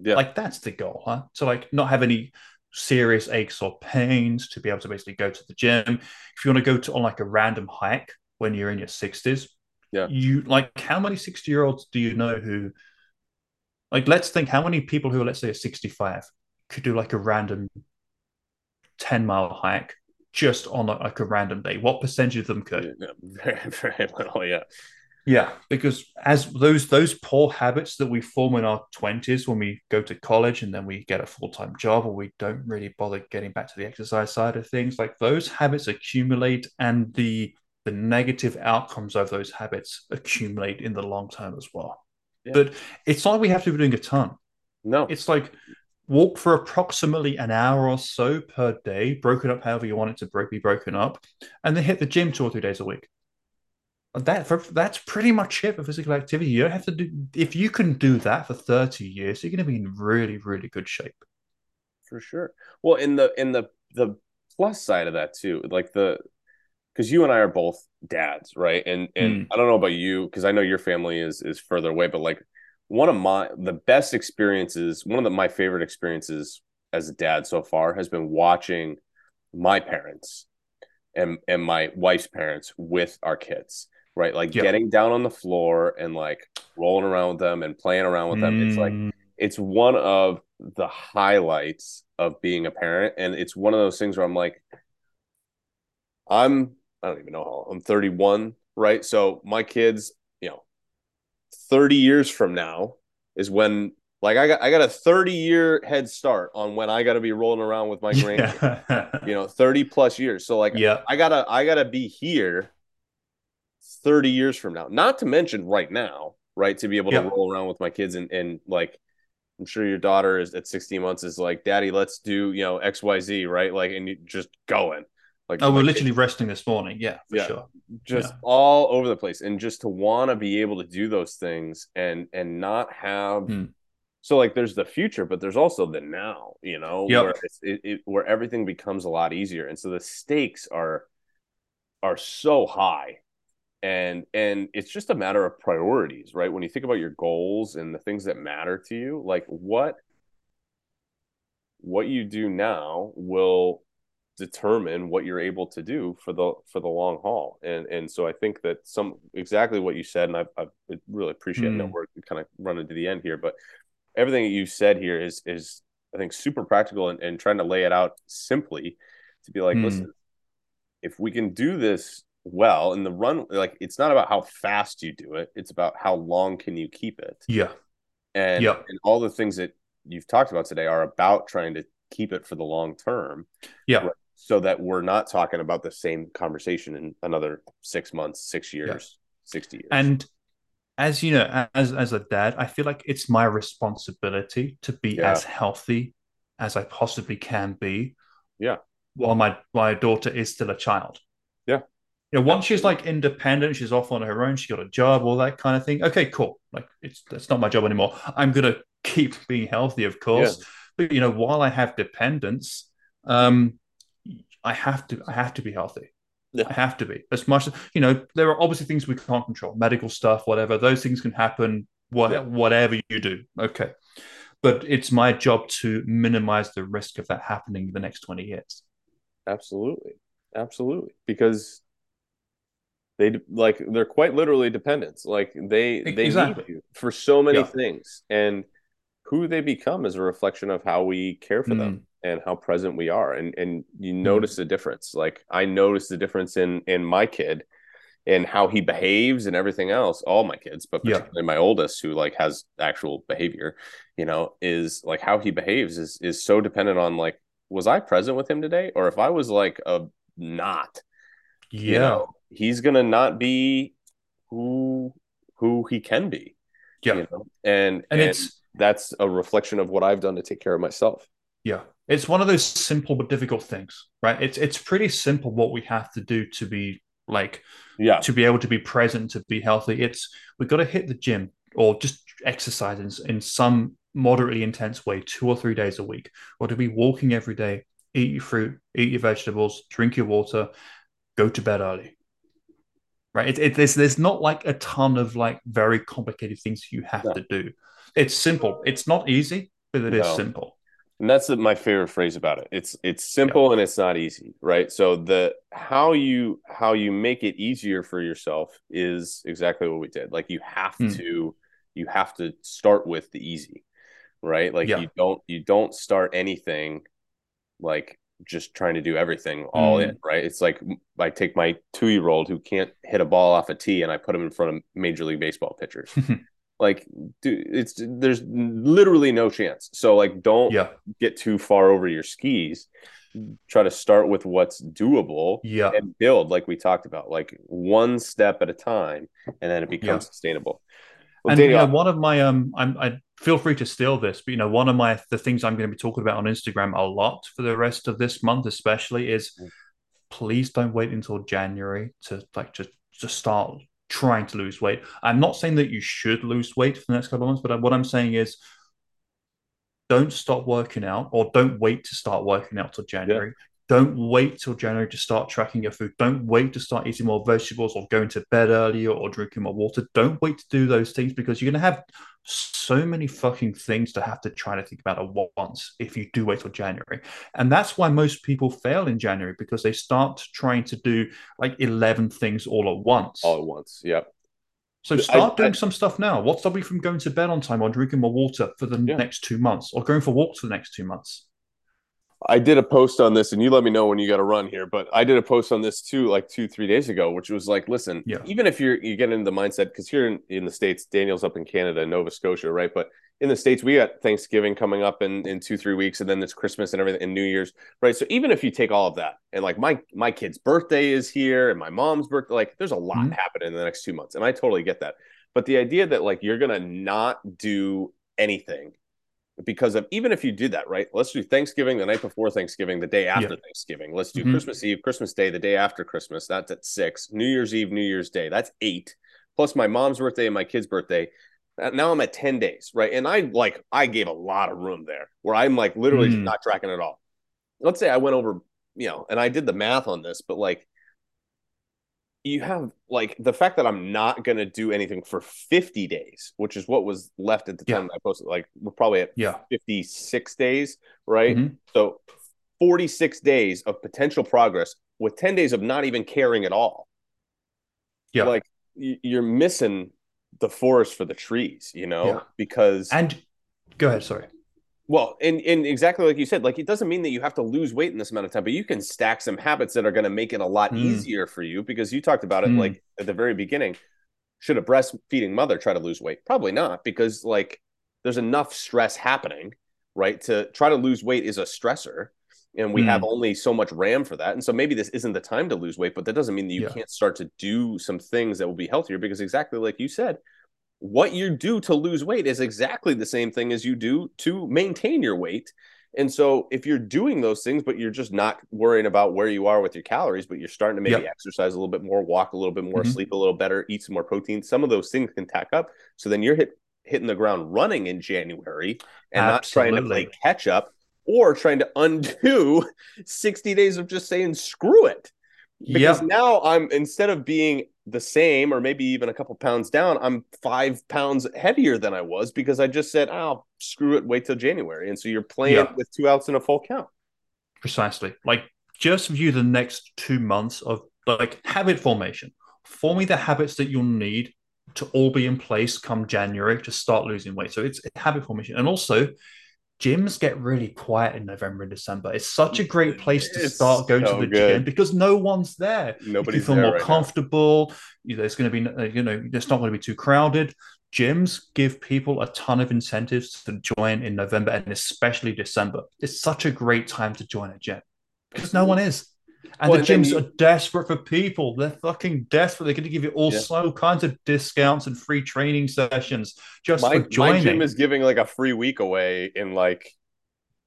yeah like that's the goal, huh? To like not have any serious aches or pains, to be able to basically go to the gym. If you want to go to on like a random hike when you're in your 60s, Yeah. you like how many 60 year olds do you know who like let's think how many people who are let's say are 65 could do like a random 10 mile hike just on like, like a random day? What percentage of them could? Yeah, very very little yeah Yeah, because as those those poor habits that we form in our twenties when we go to college and then we get a full time job or we don't really bother getting back to the exercise side of things, like those habits accumulate and the the negative outcomes of those habits accumulate in the long term as well. Yeah. But it's not like we have to be doing a ton. no It's like walk for approximately an hour or so per day, broken up however you want it to be broken up, and then hit the gym two or three days a week. That for, that's pretty much it for physical activity. You don't have to do if you can do that for 30 years, you're going to be in really, really good shape. for sure well in the in the the plus side of that too like the because you and i are both dads right and and Mm. i don't know about you because i know your family is is further away but like one of my the best experiences one of the, my favorite experiences as a dad so far has been watching my parents and and my wife's parents with our kids right like Yeah. getting down on the floor and like rolling around with them and playing around with them it's like Mm, it's one of the highlights of being a parent and it's one of those things where i'm like i'm i don't even know how i'm 31 right so my kids you know 30 years from now is when like i got i got a 30 year head start on when i got to be rolling around with my grandkids yeah. you know 30 plus years so like yeah. I gotta I gotta be here 30 years from now. Not to mention right now, right? To be able to roll around with my kids and and like I'm sure your daughter is at 16 months is like, Daddy, let's do, you know, XYZ, right? Like and you just going. Like Oh, we're my literally resting this morning. Yeah, for Yeah. sure. just Yeah. all over the place and just to want to be able to do those things and and not have Hmm. so like there's the future but there's also the now you know Yep. where it, it, where everything becomes a lot easier and so the stakes are are so high and and it's just a matter of priorities right when you think about your goals and the things that matter to you like what what you do now will determine what you're able to do for the for the long haul and and so i think that some exactly what you said and i, I really appreciate Mm. that we're kind of running to the end here but everything that you said here is is i think super practical and, and trying to lay it out simply to be like Mm. listen if we can do this well in the run like it's not about how fast you do it it's about how long can you keep it Yeah. and Yep. and all the things that you've talked about today are about trying to keep it for the long term Yeah. Right. so that we're not talking about the same conversation in another six months six years 60 years And as you know, as as a dad, I feel like it's my responsibility to be Yeah. as healthy as I possibly can be. Yeah. While my my daughter is still a child. Yeah. You know, once she's like independent, she's off on her own, she got a job, all that kind of thing. Okay, cool. Like it's that's not my job anymore. I'm gonna keep being healthy, of course. But you know, while I have dependence, um, I have to I have to be healthy. Yeah. I have to be as much as you know. There are obviously things we can't control, medical stuff, whatever. Those things can happen. What, Yeah. Whatever you do, okay. But it's my job to minimize the risk of that happening in the next twenty years. absolutely absolutely because they like they're quite literally dependents. Like they they Exactly. need you for so many Yeah. things. And who they become is a reflection of how we care for them Mm. and how present we are. And and you notice the difference. Like i notice the difference in in my kid and how he behaves and everything else. All my kids but Yeah. particularly my oldest who like has actual behavior you know is like how he behaves is is so dependent on like was i present with him today? Or if i was like a not Yeah, you know he's gonna not be who who he can be yeah, you know and and it's that's a reflection of what I've done to take care of myself. Yeah, it's one of those simple but difficult things, right? It's it's pretty simple what we have to do to be like Yeah. to be able to be present, to be healthy. It's we've got to hit the gym or just exercise in, in some moderately intense way, two or three days a week, or to be walking every day, eat your fruit, eat your vegetables, drink your water, go to bed early. Right? It, it, there's there's not like a ton of like very complicated things you have No. to do. It's simple. It's not easy, but it is No. simple. And that's my favorite phrase about it. It's it's simple and it's not easy, right? So the how you how you make it easier for yourself is exactly what we did. Like you have Hmm. to you have to start with the easy, right? Like Yeah. you don't you don't start anything like just trying to do everything all Hmm. in, right? It's like I take my two year old who can't hit a ball off a tee and I put him in front of Major League Baseball pitchers. like, dude, it's there's literally no chance. So like, don't yeah, get too far over your skis. Try to start with what's doable yeah. and build, like we talked about, like one step at a time, and then it becomes Yeah. sustainable. Well, and Daniel, know, one of my um, I'm, I feel free to steal this, but you know, one of my the things I'm going to be talking about on Instagram a lot for the rest of this month, especially, is Mm. please don't wait until January to like just to start trying to lose weight. I'm not saying that you should lose weight for the next couple of months, but what I'm saying is don't stop working out or don't wait to start working out till January. Don't wait till January to start tracking your food. Don't wait to start eating more vegetables or going to bed earlier or drinking more water. Don't wait to do those things because you're going to have so many fucking things to have to try to think about at once if you do wait till January. And that's why most people fail in January because they start trying to do like 11 things all at once. all at once. Yep. So start I- doing some stuff now. What's stopping you from going to bed on time or drinking more water for the Yeah. next two months or going for walks for the next two months? I did a post on this, and you let me know when you got to run here. But I did a post on this too, like two, three days ago, which was like, listen, Yeah. even if you're you get into the mindset, because here in, in the states, Daniel's up in Canada, Nova Scotia, right? But in the states, we got Thanksgiving coming up in in two, three weeks, and then there's Christmas and everything, and New Year's, right? So even if you take all of that, and like my my kid's birthday is here, and my mom's birthday, like there's a lot Mhm. happening in the next two months, and I totally get that. But the idea that like you're gonna not do anything because of even if you did that, right? Let's do Thanksgiving the night before Thanksgiving, the day after Yeah. Thanksgiving. Let's do Mhm. Christmas Eve, Christmas Day, the day after Christmas. That's at six. New Year's Eve, New Year's Day. That's eight. Plus my mom's birthday and my kid's birthday. Now I'm at 10 days, right? And I like I gave a lot of room there where I'm like literally Mm. not tracking at all. Let's say I went over, you know, and I did the math on this, but like you have like the fact that I'm not going to do anything for 50 days, which is what was left at the Yeah. time I posted. Like we're probably at Yeah. 56 days, right? Mhm. So 46 days of potential progress with 10 days of not even caring at all. Yeah. Like you're missing the forest for the trees, you know, Yeah. because And go ahead. Sorry. Well, and and exactly like you said, like it doesn't mean that you have to lose weight in this amount of time, but you can stack some habits that are going to make it a lot Mm. easier for you because you talked about it Mm. like at the very beginning. Should a breastfeeding mother try to lose weight? Probably not, because like there's enough stress happening, right? To try to lose weight is a stressor, and we Mm. have only so much RAM for that. And so maybe this isn't the time to lose weight, but that doesn't mean that you Yeah. can't start to do some things that will be healthier because exactly like you said, what you do to lose weight is exactly the same thing as you do to maintain your weight. And so if you're doing those things, but you're just not worrying about where you are with your calories, but you're starting to maybe Yep. exercise a little bit more, walk a little bit more, Mhm. sleep a little better, eat some more protein, some of those things can tack up. So then you're hit, hitting the ground running in January and not trying to play catch up or trying to undo 60 days of just saying screw it. Because Yep. now I'm instead of being the same or maybe even a couple pounds down, I'm five pounds heavier than I was because I just said, oh, screw it, wait till January. And so you're playing Yeah. with two outs and a full count. Precisely. Like just view the next two months of like habit formation, forming the habits that you'll need to all be in place come January to start losing weight. So it's habit formation. And also, gyms get really quiet in November and December. It's such a great place to It's start going so to the good. gym because no one's there. Nobody's you feel more right comfortable. Know, There's going to be, uh, you know, it's not going to be too crowded. Gyms give people a ton of incentives to join in November and especially December. It's such a great time to join a gym because no one is. And Well, the gyms you- are desperate for people. They're fucking desperate. They're going to give you all Yeah. so kinds of discounts and free training sessions just My, for my joining. gym is giving like a free week away in like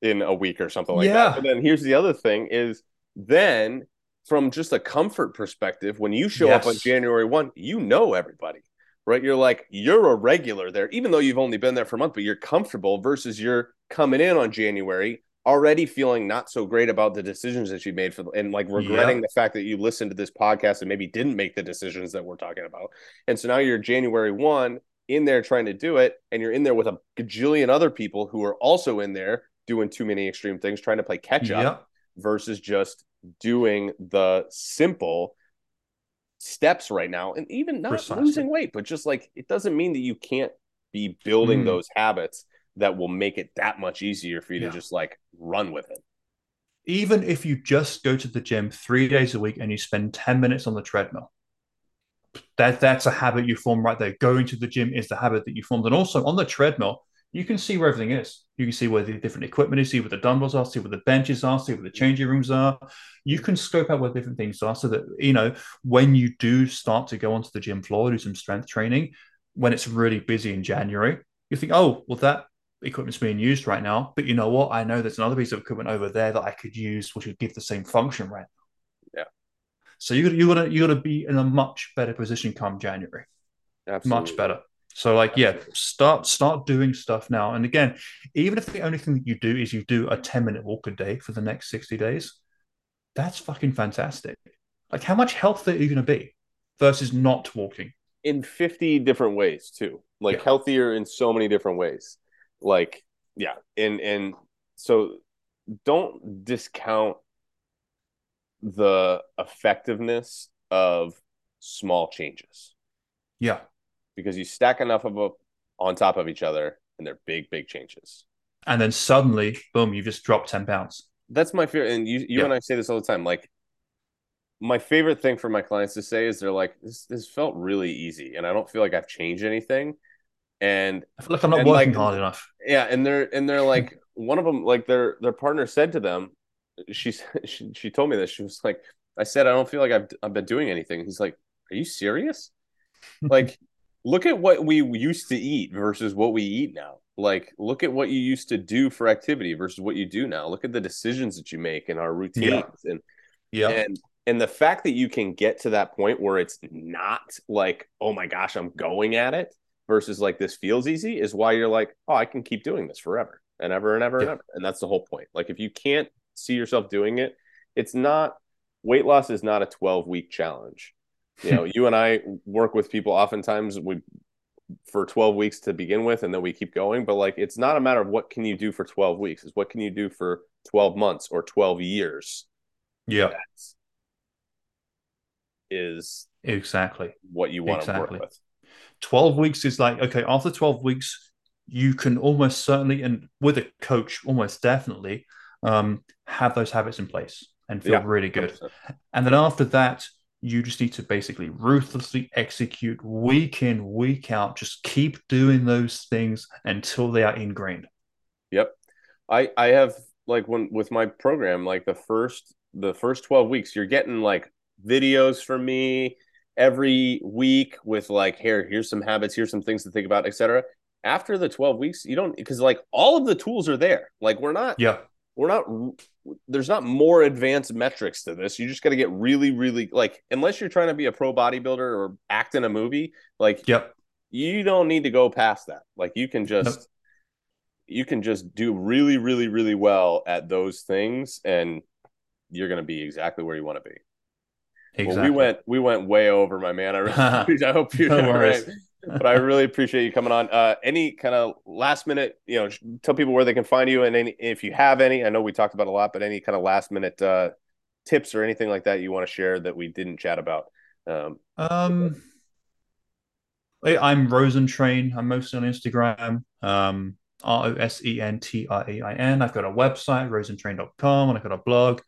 in a week or something like Yeah. that. But then here's the other thing is then from just a comfort perspective, when you show up on January 1, you know everybody, right? You're like, you're a regular there, even though you've only been there for a month, but you're comfortable versus you're coming in on January already feeling not so great about the decisions that you made for and like regretting Yeah. the fact that you listened to this podcast and maybe didn't make the decisions that we're talking about. And so now you're January 1 in there trying to do it, and you're in there with a gajillion other people who are also in there doing too many extreme things, trying to play catch up Yep. versus just doing the simple steps right now and even not Precisely. losing weight but just like it doesn't mean that you can't be building Mm. those habits that will make it that much easier for you Yeah. to just like run with it Even if you just go to the gym three days a week and you spend 10 minutes on the treadmill, that, that's a habit you form right there. Going to the gym is the habit that you formed. And also on the treadmill, you can see where everything is. You can see where the different equipment is, see where the dumbbells are, see where the benches are, see where the changing rooms are. You can scope out where different things are so that, you know, when you do start to go onto the gym floor, do some strength training, when it's really busy in January, you think, oh, well, that equipment's being used right now. But you know what? I know there's another piece of equipment over there that I could use, which would give the same function right now. Yeah. So you you gotta you gotta be in a much better position come January absolutely much better. So like yeah, start start doing stuff now. And again, even if the only thing that you do is you do a 10 minute walk a day for the next 60 days, that's fucking fantastic. Like how much healthier are you gonna be versus not walking? in 50 different ways too like Yeah. healthier in so many different ways like yeah and and so don't discount the effectiveness of small changes Yeah. because you stack enough of them on top of each other and they're big big changes And then suddenly, boom, you just dropped 10 pounds. that's my fear and you you Yeah. and I say this all the time like my favorite thing for my clients to say is they're like this this felt really easy and I don't feel like I've changed anything and I feel like I'm not working like, hard enough. yeah and they're and they're like one of them like their their partner said to them she's she, she told me this. She was like I said I don't feel like I've I've been doing anything. He's like are you serious? Like look at what we used to eat versus what we eat now. Like look at what you used to do for activity versus what you do now. Look at the decisions that you make and our routines yeah. and yeah. and and the fact that you can get to that point where it's not like oh my gosh i'm going at it versus like this feels easy is why you're like oh i can keep doing this forever and ever and ever yeah. and ever. And that's the whole point. Like if you can't see yourself doing it it's not weight loss is not a 12 week challenge. You know you and i work with people oftentimes we for 12 weeks to begin with and then we keep going but like it's not a matter of what can you do for 12 weeks is what can you do for 12 months or 12 years. Yeah. Is exactly. what you want exactly. to work with 12 weeks is like okay after 12 weeks you can almost certainly and with a coach almost definitely um, have those habits in place and feel yeah, really good 100%. and then after that you just need to basically ruthlessly execute week in, week out. Just keep doing those things until they are ingrained. Yep. I I have like when with my program, like the first the first 12 weeks, you're getting like videos from me every week with like here, here's some habits, here's some things to think about, etc. After the 12 weeks, you don't because like all of the tools are there. Like we're not yeah we're not there's not more advanced metrics to this you just got to get really really like unless you're trying to be a pro bodybuilder or act in a movie like yep you don't need to go past that like you can just nope. you can just do really really really well at those things and you're going to be exactly where you want to be exactly. Well, we went we went way over my man i, really, I hope you no right but I really appreciate you coming on. Uh, any kind of last minute, you know, tell people where they can find you, and any, if you have any, I know we talked about a lot, but any kind of last minute uh, tips or anything like that you want to share that we didn't chat about. Um, um I'm Rosentrain. I'm mostly on Instagram. Um, R O S E N T R A I N. I've got a website, rosentrain.com, and I've got a blog.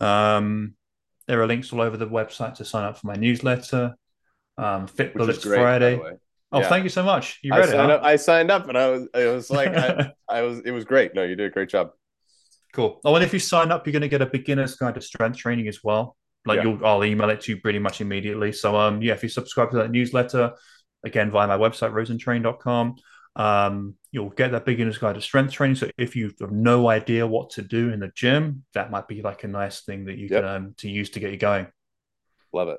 Um, there are links all over the website to sign up for my newsletter. Um, Fit Bullets Friday. Oh, yeah. thank you so much. You read I it. Huh? Up, I signed up, and I was, it was like, I, I, was, it was great. No, you did a great job. Cool. Oh, and if you sign up, you're going to get a beginner's guide to strength training as well. Like yeah. you'll, I'll email it to you pretty much immediately. So, um, yeah, if you subscribe to that newsletter, again via my website rosentrain.com, um, you'll get that beginner's guide to strength training. So, if you have no idea what to do in the gym, that might be like a nice thing that you yep. can um, to use to get you going. Love it.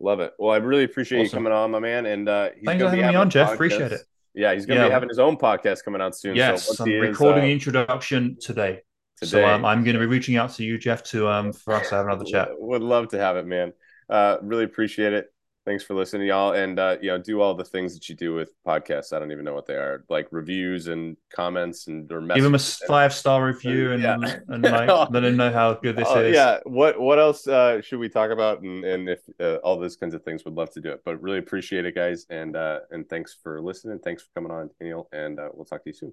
Love it. Well, I really appreciate awesome. you coming on, my man. And uh, thanks for having me on, Jeff. Podcast. Appreciate it. Yeah, he's going to yeah. be having his own podcast coming out soon. Yes, so I'm recording is, uh, the introduction today. Today, so um, I'm going to be reaching out to you, Jeff, to um for us to have another chat. Would love to have it, man. Uh, really appreciate it thanks for listening y'all. And uh, you know do all the things that you do with podcasts. I don't even know what they are. Like reviews and comments and or messages. give them a five star review and, yeah. and like let them know how good this uh, is. yeah. What what else uh, should we talk about? And, and if uh, all those kinds of things would love to do it. But really appreciate it guys. And uh, and thanks for listening. Thanks for coming on daniel. And uh, we'll talk to you soon